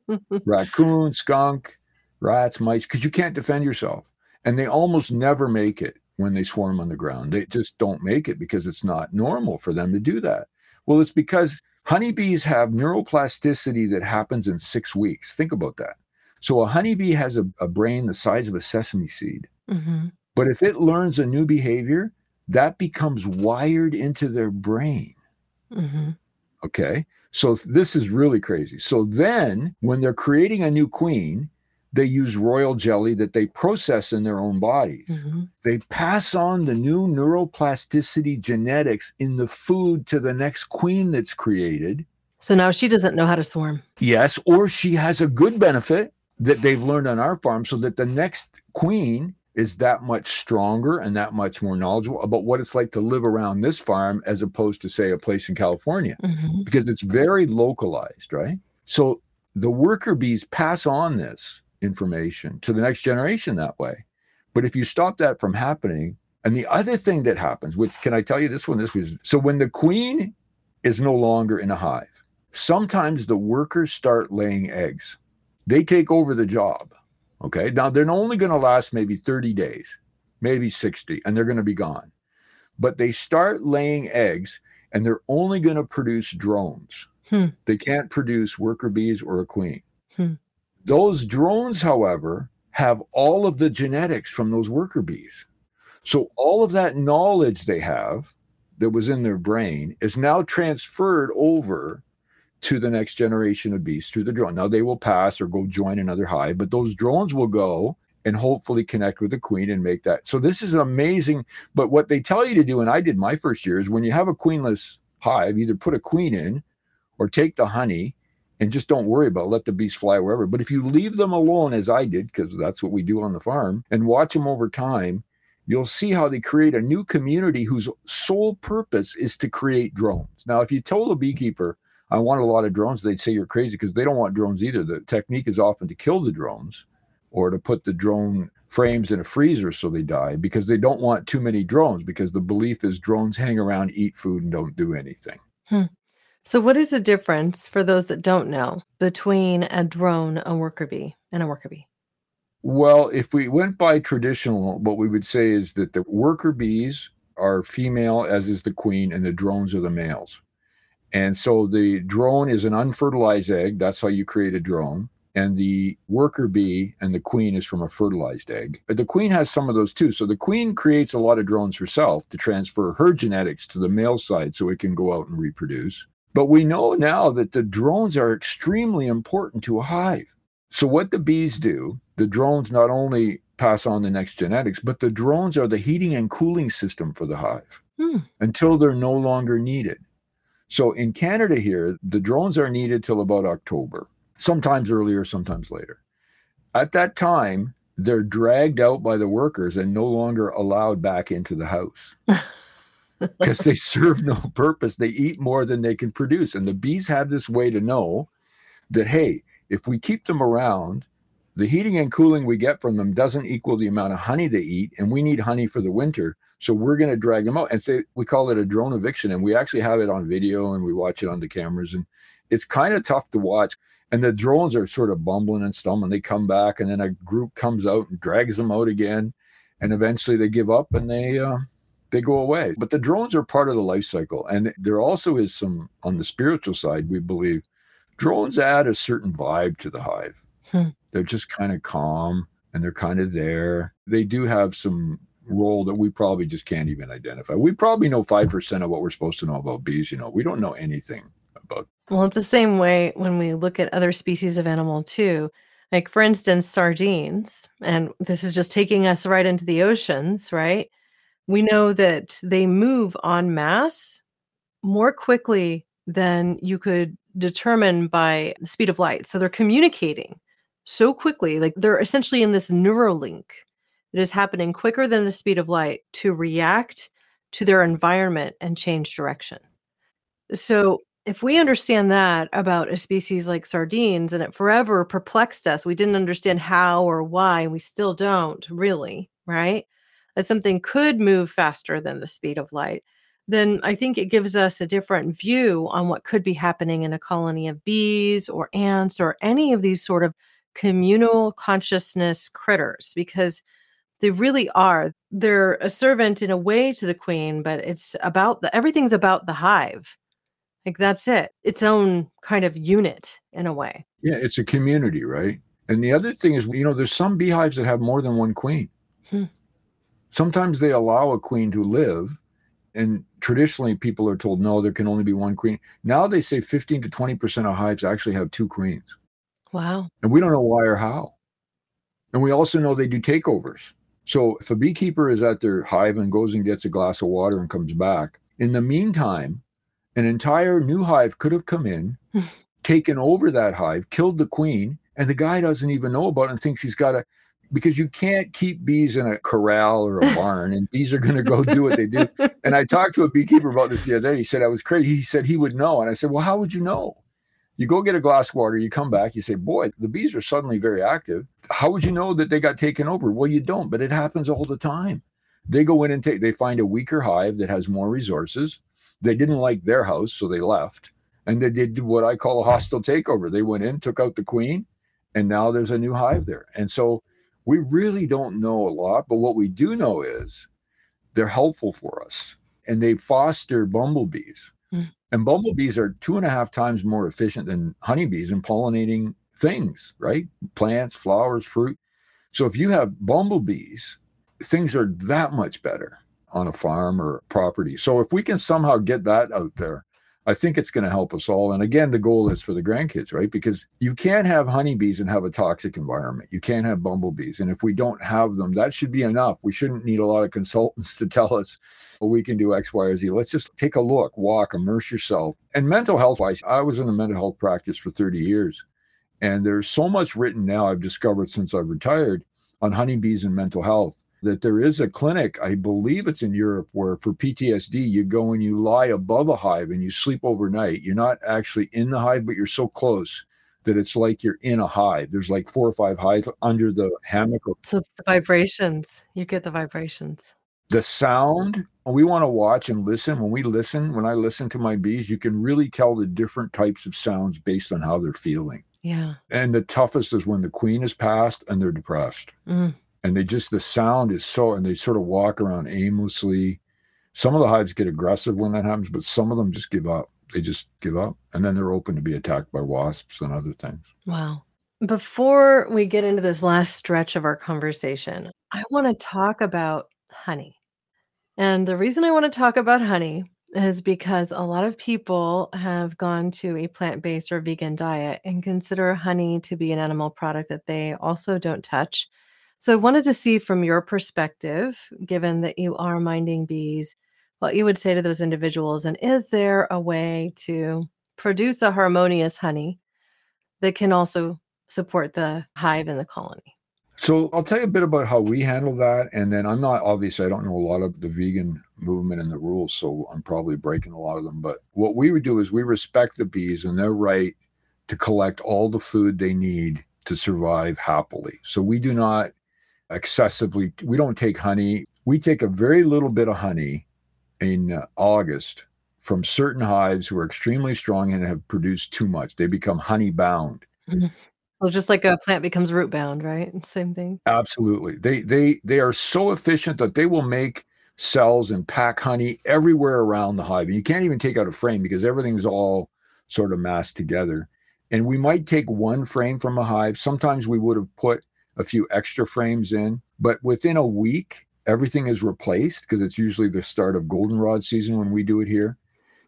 <laughs> Raccoon, skunk, rats, mice, because you can't defend yourself. And they almost never make it when they swarm on the ground. They just don't make it because it's not normal for them to do that. Well, it's because honeybees have neuroplasticity that happens in six weeks. Think about that. So a honeybee has a, a brain the size of a sesame seed. hmm But if it learns a new behavior, that becomes wired into their brain. hmm Okay. So this is really crazy. So then, when they're creating a new queen, they use royal jelly that they process in their own bodies. hmm They pass on the new neuroplasticity genetics in the food to the next queen that's created. So now she doesn't know how to swarm. Yes, or she has a good benefit that they've learned on our farm so that the next queen is that much stronger and that much more knowledgeable about what it's like to live around this farm as opposed to, say, a place in California hmm because it's very localized, right? So the worker bees pass on this information to the next generation that way. But if you stop that from happening, and the other thing that happens, which can I tell you this one? This was so when the queen is no longer in a hive, sometimes the workers start laying eggs. They take over the job. Okay. Now they're only going to last maybe 30 days, maybe 60, and they're going to be gone. But they start laying eggs and they're only going to produce drones. Hmm. They can't produce worker bees or a queen. Hmm. Those drones, however, have all of the genetics from those worker bees. So all of that knowledge they have that was in their brain is now transferred over to the next generation of bees through the drone. Now they will pass or go join another hive, but those drones will go and hopefully connect with the queen and make that. So this is amazing. But what they tell you to do, and I did my first year, is when you have a queenless hive, either put a queen in or take the honey and just don't worry about it. let the bees fly wherever. But if you leave them alone, as I did, because that's what we do on the farm, and watch them over time, you'll see how they create a new community whose sole purpose is to create drones. Now, if you told a beekeeper, I want a lot of drones, they'd say you're crazy because they don't want drones either. The technique is often to kill the drones or to put the drone frames in a freezer so they die because they don't want too many drones because the belief is drones hang around, eat food, and don't do anything. Hmm. So, what is the difference for those that don't know between a drone, a worker bee, and a worker bee? Well, if we went by traditional, what we would say is that the worker bees are female, as is the queen, and the drones are the males. And so the drone is an unfertilized egg. That's how you create a drone. And the worker bee and the queen is from a fertilized egg. But the queen has some of those too. So the queen creates a lot of drones herself to transfer her genetics to the male side so it can go out and reproduce. But we know now that the drones are extremely important to a hive. So what the bees do, the drones not only pass on the next genetics, but the drones are the heating and cooling system for the hive. Hmm. until they're no longer needed. So in Canada here, the drones are needed till about October, sometimes earlier, sometimes later. At that time, they're dragged out by the workers and no longer allowed back into the house <laughs> because they serve no purpose. They eat more than they can produce. And the bees have this way to know that, hey, if we keep them around, the heating and cooling we get from them doesn't equal the amount of honey they eat, and we need honey for the winter. So we're going to drag them out and say we call it a drone eviction, and we actually have it on video and we watch it on the cameras, and it's kind of tough to watch. And the drones are sort of bumbling and stumbling. They come back, and then a group comes out and drags them out again, and eventually they give up and they uh, they go away. But the drones are part of the life cycle, and there also is some on the spiritual side. We believe drones add a certain vibe to the hive. Hmm. They're just kind of calm and they're kind of there. They do have some role that we probably just can't even identify. We probably know 5% of what we're supposed to know about bees, you know. We don't know anything about Well, it's the same way when we look at other species of animal too. Like for instance, sardines, and this is just taking us right into the oceans, right? We know that they move en masse more quickly than you could determine by the speed of light. So they're communicating so quickly, like they're essentially in this neuralink that is happening quicker than the speed of light to react to their environment and change direction. So if we understand that about a species like sardines and it forever perplexed us, we didn't understand how or why, we still don't really, right? That something could move faster than the speed of light, then I think it gives us a different view on what could be happening in a colony of bees or ants or any of these sort of communal consciousness critters because they really are. They're a servant in a way to the queen, but it's about the everything's about the hive. Like that's it. Its own kind of unit in a way. Yeah, it's a community, right? And the other thing is, you know, there's some beehives that have more than one queen. Hmm. Sometimes they allow a queen to live, and traditionally people are told no, there can only be one queen. Now they say 15 to 20% of hives actually have two queens. Wow. And we don't know why or how. And we also know they do takeovers. So if a beekeeper is at their hive and goes and gets a glass of water and comes back, in the meantime, an entire new hive could have come in, <laughs> taken over that hive, killed the queen, and the guy doesn't even know about it and thinks he's got to because you can't keep bees in a corral or a <laughs> barn and bees are going to go do what they do. And I talked to a beekeeper about this the other day. He said I was crazy. He said he would know. And I said, Well, how would you know? You go get a glass of water, you come back, you say, Boy, the bees are suddenly very active. How would you know that they got taken over? Well, you don't, but it happens all the time. They go in and take, they find a weaker hive that has more resources. They didn't like their house, so they left. And they did what I call a hostile takeover. They went in, took out the queen, and now there's a new hive there. And so we really don't know a lot, but what we do know is they're helpful for us and they foster bumblebees. And bumblebees are two and a half times more efficient than honeybees in pollinating things, right? Plants, flowers, fruit. So if you have bumblebees, things are that much better on a farm or property. So if we can somehow get that out there, I think it's going to help us all. And again, the goal is for the grandkids, right? Because you can't have honeybees and have a toxic environment. You can't have bumblebees. And if we don't have them, that should be enough. We shouldn't need a lot of consultants <laughs> to tell us well, we can do X, Y, or Z. Let's just take a look, walk, immerse yourself. And mental health wise, I was in the mental health practice for 30 years. And there's so much written now I've discovered since I've retired on honeybees and mental health that there is a clinic, I believe it's in Europe, where for PTSD, you go and you lie above a hive and you sleep overnight. You're not actually in the hive, but you're so close that it's like you're in a hive. There's like four or five hives under the hammock. So it's the vibrations. You get the vibrations. The sound, we want to watch and listen. When we listen, when I listen to my bees, you can really tell the different types of sounds based on how they're feeling. Yeah. And the toughest is when the queen is passed and they're depressed. Mm. And they just the sound is so and they sort of walk around aimlessly some of the hives get aggressive when that happens but some of them just give up they just give up and then they're open to be attacked by wasps and other things Wow. Before we get into this last stretch of our conversation, I want to talk about honey. And the reason I want to talk about honey is because a lot of people have gone to a plant based or vegan diet and consider honey to be an animal product that they also don't touch. So I wanted to see from your perspective, given that you are minding bees, what you would say to those individuals. And is there a way to produce a harmonious honey that can also support the hive and the colony? So I'll tell you a bit about how we handle that. And then I'm not, obviously, I don't know a lot of the vegan movement and the rules, so I'm probably breaking a lot of them. But what we would do is we respect the bees and their right to collect all the food they need to survive happily. So we do not excessively, we don't take honey. We take a very little bit of honey in uh, August from certain hives who are extremely strong and have produced too much. They become honey bound. Mm-hmm. Well, just like a plant becomes root bound, right? Same thing. Absolutely. They they they are so efficient that they will make cells and pack honey everywhere around the hive. And you can't even take out a frame because everything's all sort of massed together. And we might take one frame from a hive. Sometimes we would have put a few extra frames in, but within a week, everything is replaced because it's usually the start of goldenrod season when we do it here.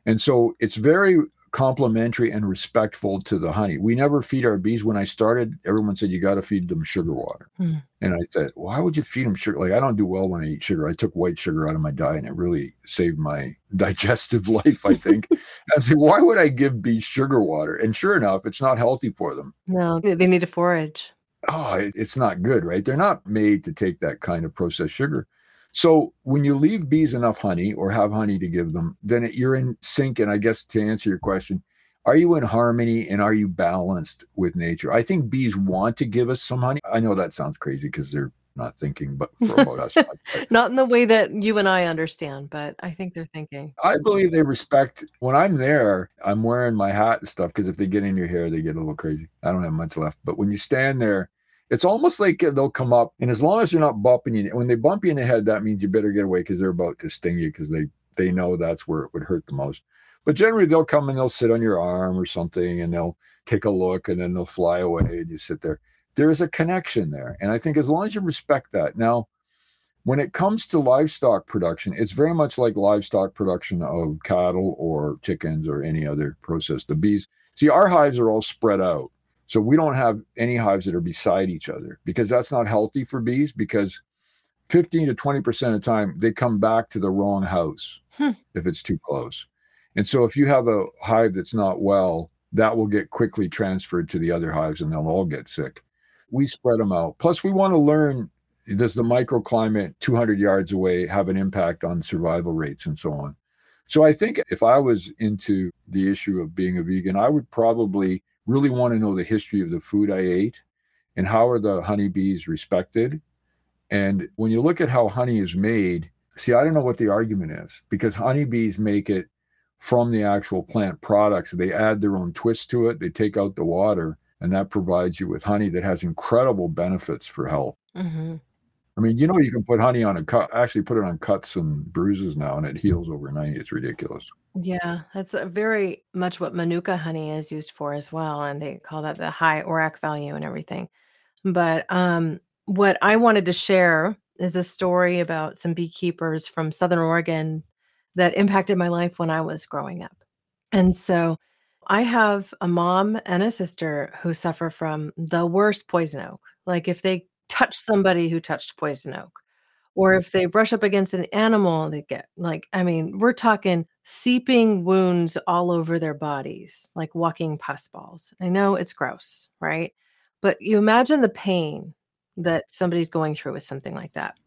And so it's very complimentary and respectful to the honey. We never feed our bees. When I started, everyone said you got to feed them sugar water. Hmm. And I said, why would you feed them sugar? Like I don't do well when I eat sugar. I took white sugar out of my diet and it really saved my <laughs> digestive life, I think. <laughs> I said, why would I give bees sugar water? And sure enough, it's not healthy for them. No, they need to forage. Oh, it's not good, right? They're not made to take that kind of processed sugar. So when you leave bees enough honey or have honey to give them, then you're in sync. And I guess to answer your question, are you in harmony and are you balanced with nature? I think bees want to give us some honey. I know that sounds crazy because they're not thinking, but for oh about us, <laughs> not in the way that you and I understand, but I think they're thinking. I believe they respect. When I'm there, I'm wearing my hat and stuff because if they get in your hair, they get a little crazy. I don't have much left, but when you stand there it's almost like they'll come up, and as long as they're not bumping you, when they bump you in the head, that means you better get away because they're about to sting you because they they know that's where it would hurt the most. But generally, they'll come and they'll sit on your arm or something, and they'll take a look, and then they'll fly away, and you sit there. There is a connection there, and I think as long as you respect that. Now, when it comes to livestock production, it's very much like livestock production of cattle or chickens or any other process. The bees, see, our hives are all spread out. So we don't have any hives that are beside each other because that's not healthy for bees because 15 to 20% of the time they come back to the wrong house hmm. if it's too close. And so if you have a hive that's not well, that will get quickly transferred to the other hives and they'll all get sick. We spread them out. Plus, we want to learn does the microclimate 200 yards away have an impact on survival rates and so on. So I think if I was into the issue of being a vegan, I would probably really want to know the history of the food I ate and how are the honeybees respected. And when you look at how honey is made, see, I don't know what the argument is because honeybees make it from the actual plant products. They add their own twist to it, they take out the water, and that provides you with honey that has incredible benefits for health. Mm-hmm. I mean, you know, you can put honey on a cut, actually put it on cuts and bruises now, and it heals overnight. It's ridiculous. Yeah, that's very much what Manuka honey is used for as well, and they call that the high ORAC value and everything. But um, what I wanted to share is a story about some beekeepers from Southern Oregon that impacted my life when I was growing up. And so I have a mom and a sister who suffer from the worst poison oak. Like if they touch somebody who touched poison oak, or if they brush up against an animal, they get like, I mean, we're talking seeping wounds all over their bodies, like walking pus balls. I know it's gross, right? But you imagine the pain that somebody's going through with something like that.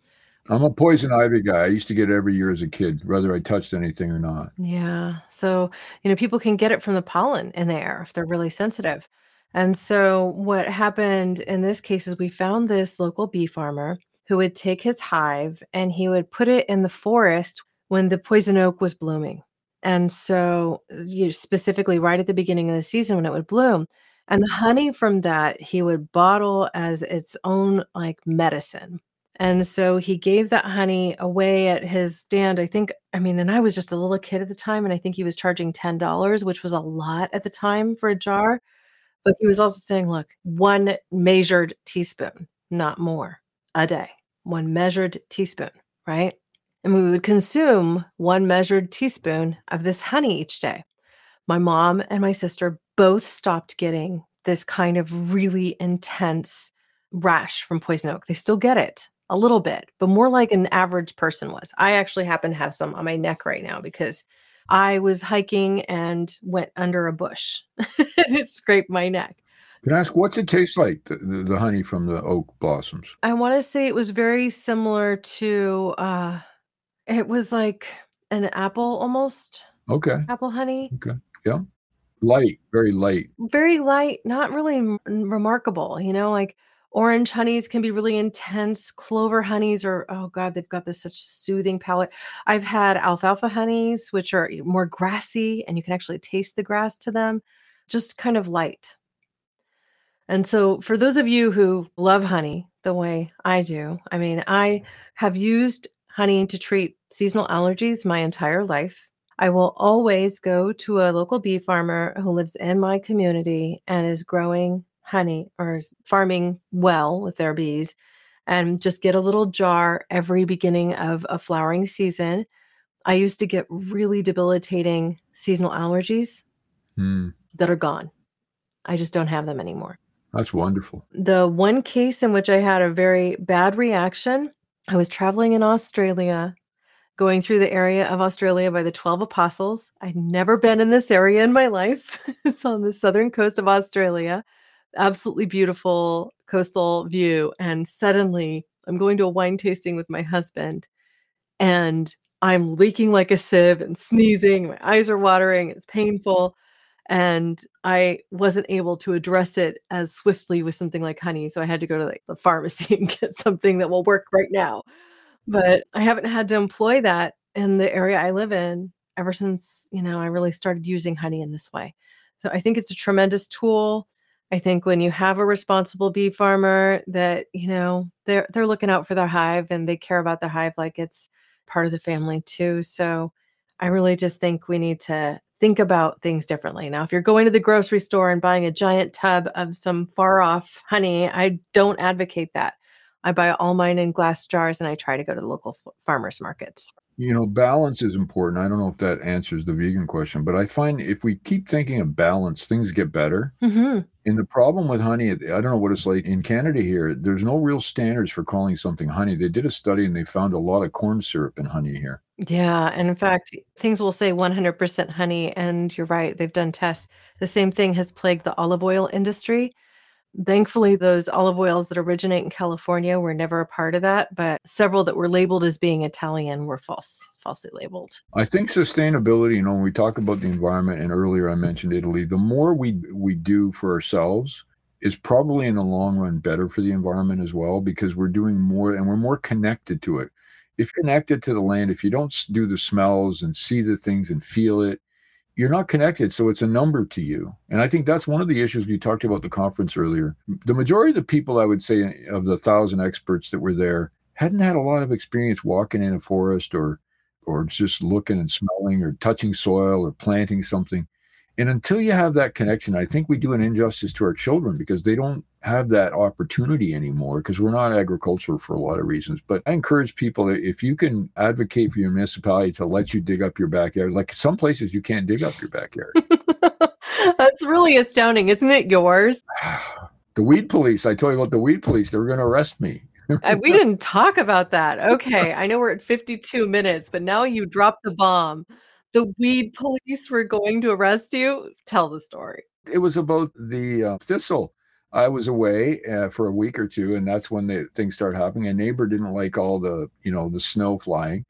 I'm a poison ivy guy. I used to get it every year as a kid, whether I touched anything or not. Yeah. So, you know, people can get it from the pollen in the air if they're really sensitive. And so, what happened in this case is we found this local bee farmer who would take his hive and he would put it in the forest when the poison oak was blooming. And so, you specifically right at the beginning of the season when it would bloom. And the honey from that he would bottle as its own like medicine. And so he gave that honey away at his stand. I think, I mean, and I was just a little kid at the time, and I think he was charging $10, which was a lot at the time for a jar. But he was also saying, look, one measured teaspoon, not more, a day, one measured teaspoon, right? And we would consume one measured teaspoon of this honey each day. My mom and my sister both stopped getting this kind of really intense rash from poison oak. They still get it. A little bit, but more like an average person was. I actually happen to have some on my neck right now because I was hiking and went under a bush <laughs> and it scraped my neck. Can I ask what's it taste like the, the, the honey from the oak blossoms? I want to say it was very similar to uh it was like an apple almost. Okay. Apple honey. Okay. Yeah. Light, very light. Very light, not really m- remarkable, you know, like orange honeys can be really intense. Clover honeys are oh god, they've got this such soothing palate. I've had alfalfa honeys which are more grassy and you can actually taste the grass to them. Just kind of light. And so, for those of you who love honey the way I do, I mean, I have used honey to treat seasonal allergies my entire life. I will always go to a local bee farmer who lives in my community and is growing honey or farming well with their bees and just get a little jar every beginning of a flowering season. I used to get really debilitating seasonal allergies Hmm. that are gone. I just don't have them anymore. That's wonderful. The one case in which I had a very bad reaction, I was traveling in Australia, going through the area of Australia by the 12 Apostles. I'd never been in this area in my life. <laughs> it's on the southern coast of Australia. Absolutely beautiful coastal view. And suddenly I'm going to a wine tasting with my husband and I'm leaking like a sieve and sneezing. My eyes are watering. It's painful and I wasn't able to address it as swiftly with something like honey. So I had to go to like the pharmacy <laughs> and get something that will work right now. But I haven't had to employ that in the area I live in ever since, you know, I really started using honey in this way. So I think it's a tremendous tool. I think when you have a responsible bee farmer that, you know, they're they're looking out for their hive and they care about their hive like it's part of the family too. So I really just think we need to think about things differently. Now, if you're going to the grocery store and buying a giant tub of some far off honey, I don't advocate that. I buy all mine in glass jars and I try to go to the local f- farmers markets. You know, balance is important. I don't know if that answers the vegan question, but I find if we keep thinking of balance, things get better. hmm And the problem with honey, I don't know what it's like in Canada here. There's no real standards for calling something honey. They did a study and they found a lot of corn syrup in honey here. Yeah. And in fact, things will say 100% honey. And you're right, they've done tests. The same thing has plagued the olive oil industry. Thankfully, those olive oils that originate in California were never a part of that, but several that were labeled as being Italian were false, falsely labeled. I think sustainability, you know, when we talk about the environment, and earlier I mentioned Italy, the more we we do for ourselves is probably in the long run better for the environment as well because we're doing more and we're more connected to it. If connected to the land, if you don't do the smells and see the things and feel it, you're not connected. So it's a number to you. And I think that's one of the issues we talked about the conference earlier. The majority of the people, I would say, of the thousand experts that were there, hadn't had a lot of experience walking in a forest or or just looking and smelling or touching soil or planting something. And until you have that connection, I think we do an injustice to our children because they don't have that opportunity anymore because we're not agricultural for a lot of reasons. But I encourage people if you can advocate for your municipality to let you dig up your backyard, like some places you can't dig up your backyard. <laughs> That's really astounding, isn't it? Yours. <sighs> the weed police, I told you about the weed police, they were going to arrest me. Uh, we <laughs> didn't talk about that. Okay. I know we're at 52 minutes, but now you dropped the bomb. The weed police were going to arrest you. Tell the story. it was about the uh, thistle. I was away uh, for a week or two, and that's when the things started happening. A neighbor didn't like all the, you know, the snow flying,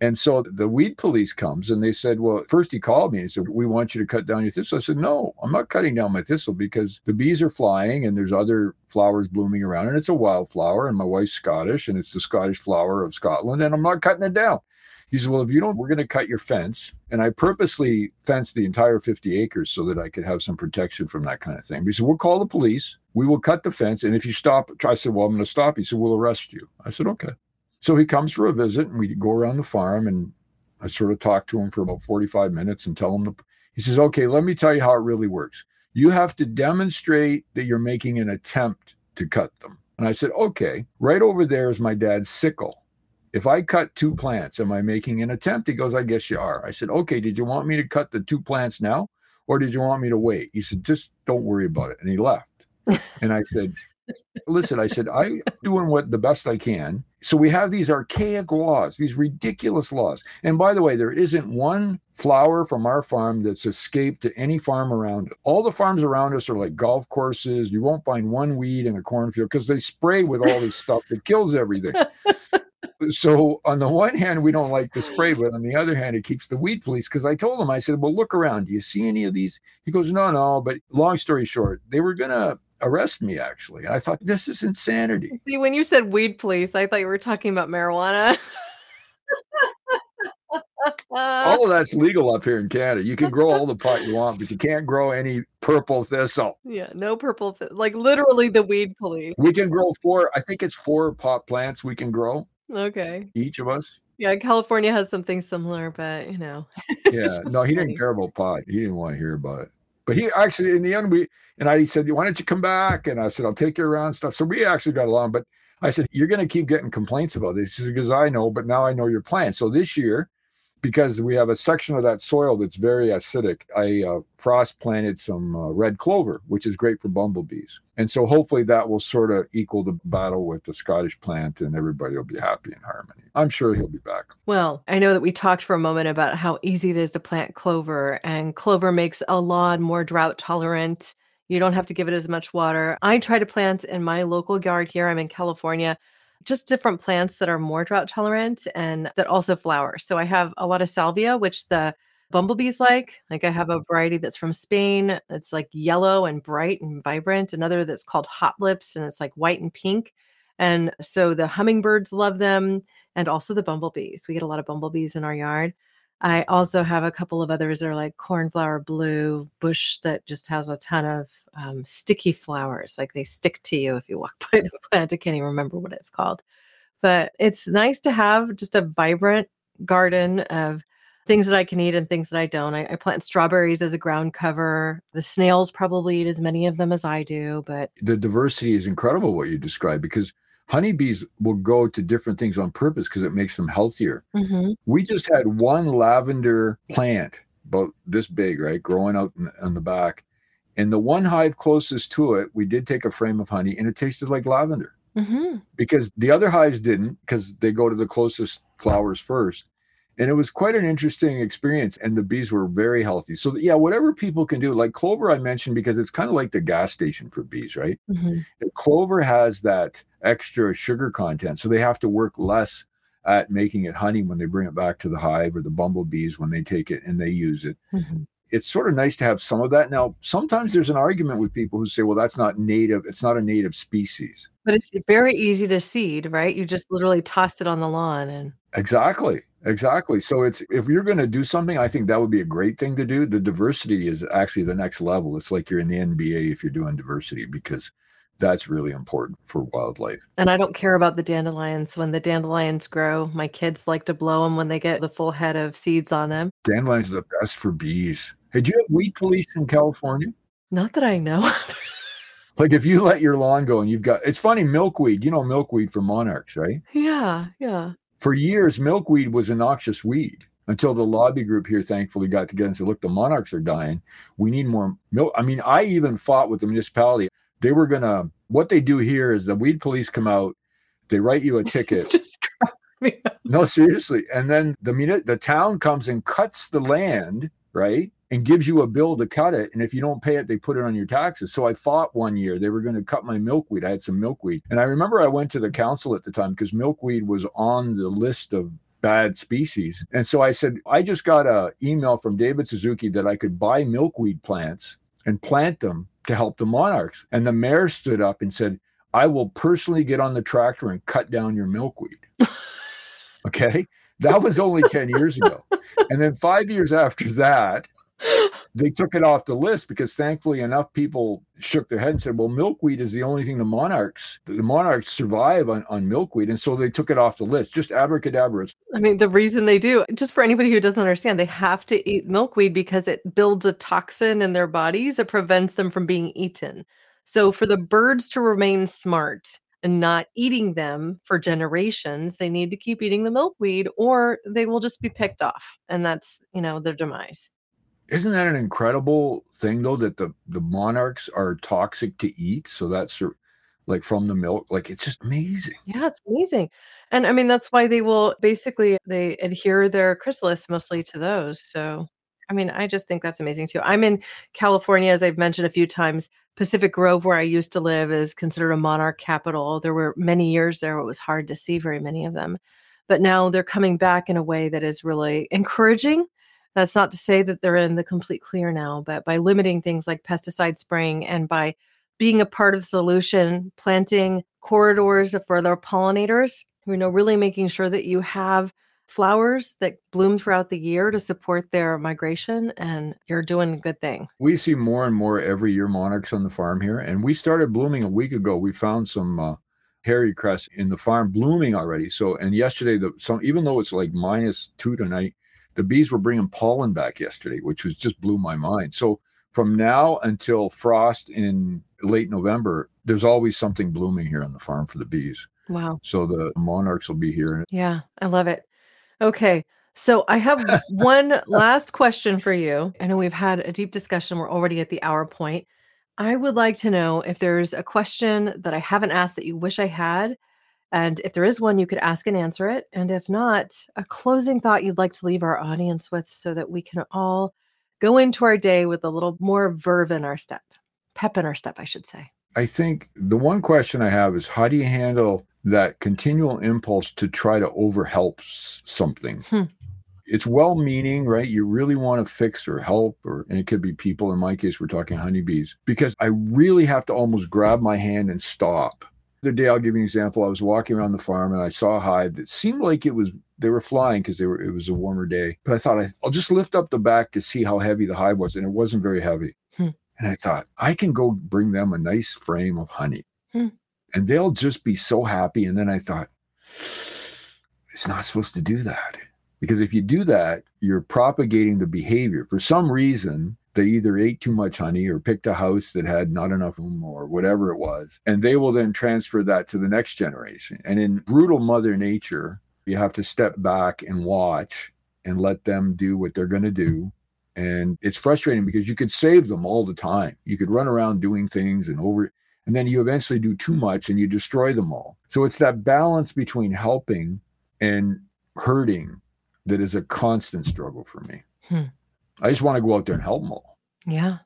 and so the weed police comes and they said, well, first he called me and he said, we want you to cut down your thistle. I said, no, I'm not cutting down my thistle because the bees are flying and there's other flowers blooming around, and it's a wildflower, and my wife's Scottish, and it's the Scottish flower of Scotland, and I'm not cutting it down. He said, Well, if you don't, we're going to cut your fence. And I purposely fenced the entire 50 acres so that I could have some protection from that kind of thing. He said, We'll call the police. We will cut the fence. And if you stop, I said, Well, I'm going to stop. He said, We'll arrest you. I said, Okay. So he comes for a visit and we go around the farm and I sort of talk to him for about 45 minutes and tell him, the, he says, Okay, let me tell you how it really works. You have to demonstrate that you're making an attempt to cut them. And I said, Okay, right over there is my dad's sickle. If I cut two plants, am I making an attempt? He goes, I guess you are. I said, okay, did you want me to cut the two plants now or did you want me to wait? He said, just don't worry about it. And he left. <laughs> and I said, listen, I said, I'm doing what the best I can. So we have these archaic laws, these ridiculous laws. And by the way, there isn't one flower from our farm that's escaped to any farm around. All the farms around us are like golf courses. You won't find one weed in a cornfield because they spray with all this stuff that kills everything. <laughs> so on the one hand, we don't like the spray, but on the other hand, it keeps the weed police. Because I told him, I said, "Well, look around. Do you see any of these?" He goes, "No, no." But long story short, they were gonna arrest me actually. And I thought this is insanity. See, when you said weed police, I thought you were talking about marijuana. all of that's legal up here in Canada. You can grow all the pot you want, but you can't grow any purple thistle. Yeah, no purple, like literally the weed police. We can grow four, I think it's four pot plants we can grow. Okay. Each of us. Yeah, California has something similar, but you know. <laughs> Yeah, no, he funny. didn't care about pot. He didn't want to hear about it. But he actually, in the end, we and I said, "Why don't you come back?" And I said, "I'll take you around stuff." So we actually got along. But I said, "You're going to keep getting complaints about this because I know, but now I know your plan." So this year, because we have a section of that soil that's very acidic. I uh, frost planted some uh, red clover, which is great for bumblebees. And so hopefully that will sort of equal the battle with the Scottish plant and everybody will be happy in harmony. I'm sure he'll be back. Well, I know that we talked for a moment about how easy it is to plant clover, and clover makes a lawn more drought tolerant. You don't have to give it as much water. I try to plant in my local yard here. I'm in California just different plants that are more drought tolerant and that also flower. So I have a lot of salvia, which the bumblebees like. Like I have a variety that's from Spain. It's like yellow and bright and vibrant. Another that's called hot lips and it's like white and pink. And so the hummingbirds love them and also the bumblebees. We get a lot of bumblebees in our yard. I also have a couple of others that are like cornflower blue bush that just has a ton of um, sticky flowers. Like they stick to you if you walk <laughs> by the plant. I can't even remember what it's called. But it's nice to have just a vibrant garden of things that I can eat and things that I don't. I, I, plant strawberries as a ground cover. The snails probably eat as many of them as I do, but the diversity is incredible what you describe because honeybees will go to different things on purpose because it makes them healthier. Mm-hmm. We just had one lavender plant, about this big, right, growing out in, in the back. And the one hive closest to it, we did take a frame of honey and it tasted like lavender. Mm-hmm. Because the other hives didn't, because they go to the closest flowers first. And it was quite an interesting experience. And the bees were very healthy. So, yeah, whatever people can do, like clover, I mentioned because it's kind of like the gas station for bees, right? Mm-hmm. Clover has that extra sugar content. So they have to work less at making it honey when they bring it back to the hive or the bumblebees when they take it and they use it. Mm-hmm. It's sort of nice to have some of that. Now, sometimes there's an argument with people who say, well, that's not native. It's not a native species. But it's very easy to seed, right? You just literally toss it on the lawn and. Exactly. Exactly. So it's if you're going to do something, I think that would be a great thing to do. The diversity is actually the next level. It's like you're in the NBA if you're doing diversity because that's really important for wildlife. And I don't care about the dandelions. When the dandelions grow, my kids like to blow them when they get the full head of seeds on them. Dandelions are the best for bees. Hey, do you have weed police in California? Not that I know. <laughs> like if you let your lawn go and you've got it's funny, milkweed, you know milkweed for monarchs, right? Yeah, yeah. For years, milkweed was a noxious weed until the lobby group here thankfully got together and said, look, the monarchs are dying. We need more milk. I mean, I even fought with the municipality they were gonna what they do here is the weed police come out they write you a <laughs> ticket. No seriously and then the minute the town comes and cuts the land right and gives you a bill to cut it and if you don't pay it they put it on your taxes. So i fought one year they were going to cut my milkweed i had some milkweed. And i remember i went to the council at the time because milkweed was on the list of bad species. And so i said i just got a email from david suzuki that i could buy milkweed plants and plant them to help the monarchs. And the mayor stood up and said, I will personally get on the tractor and cut down your milkweed. <laughs> okay. That was only 10 years ago. And then five years after that, they took it off the list because thankfully enough people shook their head and said, well, milkweed is the only thing the monarchs, the monarchs survive on, on milkweed. And so they took it off the list, just abracadabra. I mean, the reason they do, just for anybody who doesn't understand, they have to eat milkweed because it builds a toxin in their bodies that prevents them from being eaten. So for the birds to remain smart, and not eating them for generations, they need to keep eating the milkweed or they will just be picked off. And that's, you know, their demise. Isn't that an incredible thing though that the the monarchs are toxic to eat? So that's like from the milk. Like it's just amazing. Yeah, it's amazing. And I mean, that's why they will basically they adhere their chrysalis mostly to those. So I mean, I just think that's amazing too. I'm in California, as I've mentioned a few times. Pacific Grove, where I used to live, is considered a monarch capital. There were many years there, it was hard to see very many of them. But now they're coming back in a way that is really encouraging. That's not to say that they're in the complete clear now, but by limiting things like pesticide spraying and by being a part of the solution, planting corridors for their pollinators, you know, really making sure that you have flowers that bloom throughout the year to support their migration and you're doing a good thing. We see more and more every year monarchs on the farm here and we started blooming a week ago. We found some uh, hairy cress in the farm blooming already. So and yesterday the some even though it's like minus 2 tonight, the bees were bringing pollen back yesterday, which was just blew my mind. So from now until frost in late November, there's always something blooming here on the farm for the bees. Wow. So the monarchs will be here. Yeah, I love it. Okay. So I have one <laughs> last question for you. I know we've had a deep discussion. We're already at the hour point. I would like to know if there's a question that I haven't asked that you wish I had. And if there is one, you could ask and answer it. And if not, a closing thought you'd like to leave our audience with so that we can all go into our day with a little more verve in our step, pep in our step, I should say. I think the one question I have is how do you handle that continual impulse to try to overhelp something? Hmm. It's well meaning, right? You really want to fix or help, or, and it could be people. In my case, we're talking honeybees, because I really have to almost grab my hand and stop. The other day, I'll give you an example. I was walking around the farm and I saw a hive that seemed like it was they were flying because they were it was a warmer day. But I thought I, will just lift up the back to see how heavy the hive was, and it wasn't very heavy. Hmm. And I thought, I can go bring them a nice frame of honey hmm. and they'll just be so happy. And then I thought, it's not supposed to do that. Because if you do that, you're propagating the behavior. For some reason, they either ate too much honey or picked a house that had not enough room or whatever it was. And they will then transfer that to the next generation. And in brutal Mother Nature, you have to step back and watch and let them do what they're going to do and it's frustrating because you could save them all the time you could run around doing things and over and then you eventually do too much and you destroy them all so it's that balance between helping and hurting that is a constant struggle for me hmm. I just want to go out there and help them all yeah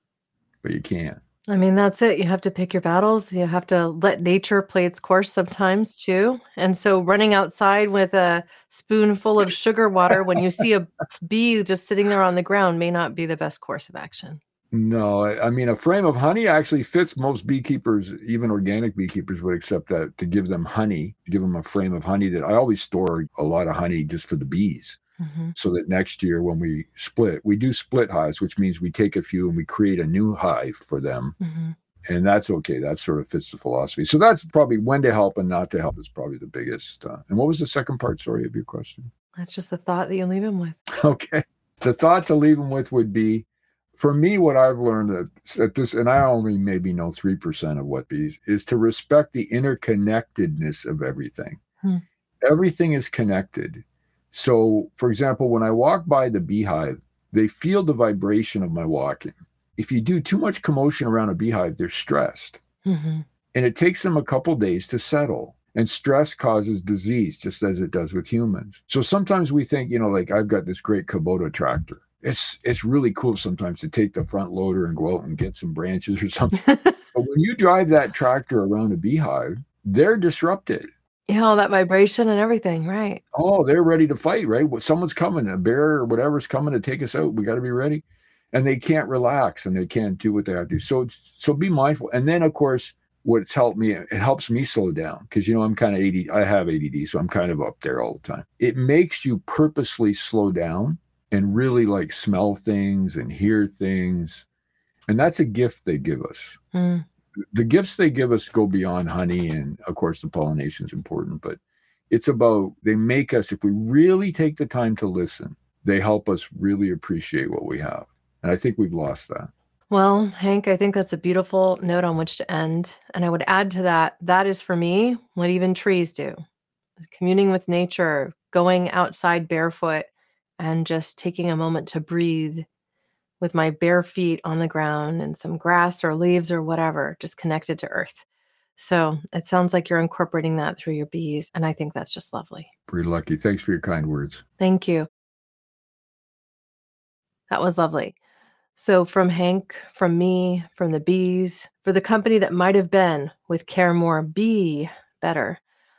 but you can't I mean, that's it. You have to pick your battles. You have to let nature play its course sometimes too. And so running outside with a spoonful of sugar water when you see a bee just sitting there on the ground may not be the best course of action. No, I mean, a frame of honey actually fits most beekeepers, even organic beekeepers would accept that to give them honey, give them a frame of honey that I always store a lot of honey just for the bees mm-hmm. so that next year when we split, we do split hives, which means we take a few and we create a new hive for them. Mm-hmm. And that's okay. That sort of fits the philosophy. So that's probably when to help and not to help is probably the biggest. Uh, and what was the second part, sorry, of your question? That's just the thought that you leave him with. <laughs> Okay. The thought to leave him with would be for me, what I've learned at this, and I only maybe know 3% of what bees, is to respect the interconnectedness of everything. Hmm. Everything is connected. So, for example, when I walk by the beehive, they feel the vibration of my walking. If you do too much commotion around a beehive, they're stressed. Mm-hmm. And it takes them a couple days to settle. And stress causes disease, just as it does with humans. So sometimes we think, you know, like I've got this great Kubota tractor. It's it's really cool sometimes to take the front loader and go out and get some branches or something. <laughs> but when you drive that tractor around a beehive, they're disrupted. Yeah, all that vibration and everything, right? Oh, they're ready to fight, right? Someone's coming, a bear or whatever's coming to take us out. We got to be ready, and they can't relax and they can't do what they have to do. So, so be mindful. And then, of course, what's helped me, it helps me slow down because you know I'm kind of ADD. I have ADD, so I'm kind of up there all the time. It makes you purposely slow down and really like smell things and hear things, and that's a gift they give us. Mm the gifts they give us go beyond honey and of course the pollination is important but it's about they make us if we really take the time to listen they help us really appreciate what we have. And i think we've lost that. Well hank i think that's a beautiful note on which to end. And i would add to that that is for me what even trees do. Communing with nature going outside barefoot and just taking a moment to breathe with my bare feet on the ground and some grass or leaves or whatever, just connected to earth. So it sounds like you're incorporating that through your bees. And I think that's just lovely. Pretty lucky. Thanks for your kind words. Thank you. That was lovely. So, from Hank, from me, from the bees, for the company that might have been with Care More Be Better,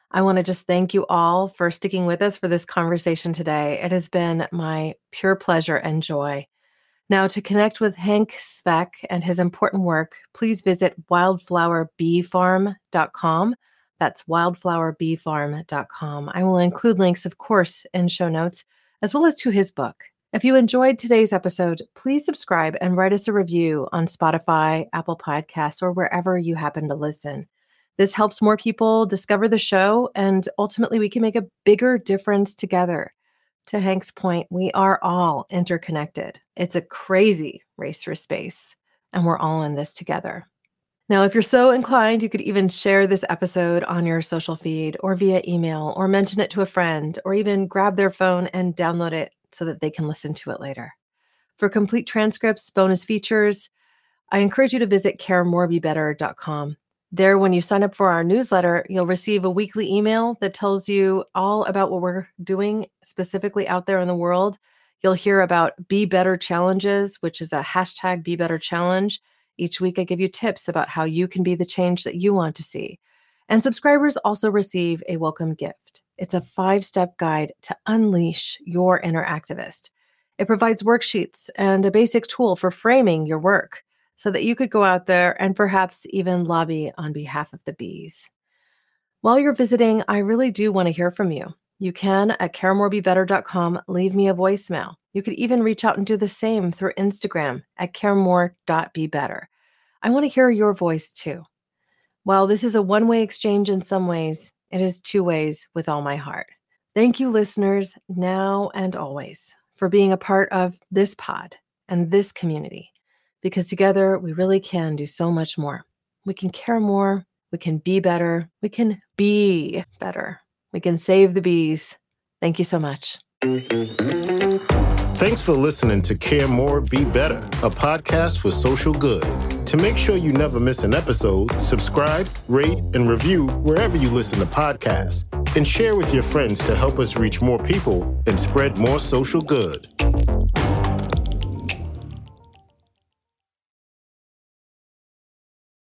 I want to just thank you all for sticking with us for this conversation today. It has been my pure pleasure and joy. Now, to connect with Hank Svec and his important work, please visit wildflowerbeefarm.com. That's wildflowerbeefarm.com. I will include links, of course, in show notes, as well as to his book. If you enjoyed today's episode, please subscribe and write us a review on Spotify, Apple Podcasts, or wherever you happen to listen. This helps more people discover the show, and ultimately, we can make a bigger difference together. To Hank's point, we are all interconnected. It's a crazy race for space, and we're all in this together. Now, if you're so inclined, you could even share this episode on your social feed or via email, or mention it to a friend, or even grab their phone and download it so that they can listen to it later. For complete transcripts, bonus features, I encourage you to visit caremorebebetter.com. There, when you sign up for our newsletter, you'll receive a weekly email that tells you all about what we're doing specifically out there in the world. You'll hear about Be Better Challenges, which is a hashtag Be Better Challenge. Each week, I give you tips about how you can be the change that you want to see. And subscribers also receive a welcome gift. It's a five step guide to unleash your inner activist. It provides worksheets and a basic tool for framing your work so that you could go out there and perhaps even lobby on behalf of the bees. While you're visiting, I really do want to hear from you. You can at caremorebebetter.com leave me a voicemail. You could even reach out and do the same through Instagram at caremore.bebetter. I want to hear your voice too. While this is a one way exchange in some ways, it is two ways with all my heart. Thank you, listeners, now and always, for being a part of this pod and this community because together we really can do so much more. We can care more, we can be better, we can be better, we can save the bees. Thank you so much. Thanks for listening to Care More, Be Better, a podcast for social good. To make sure you never miss an episode, subscribe, rate, and review wherever you listen to podcasts, and share with your friends to help us reach more people and spread more social good.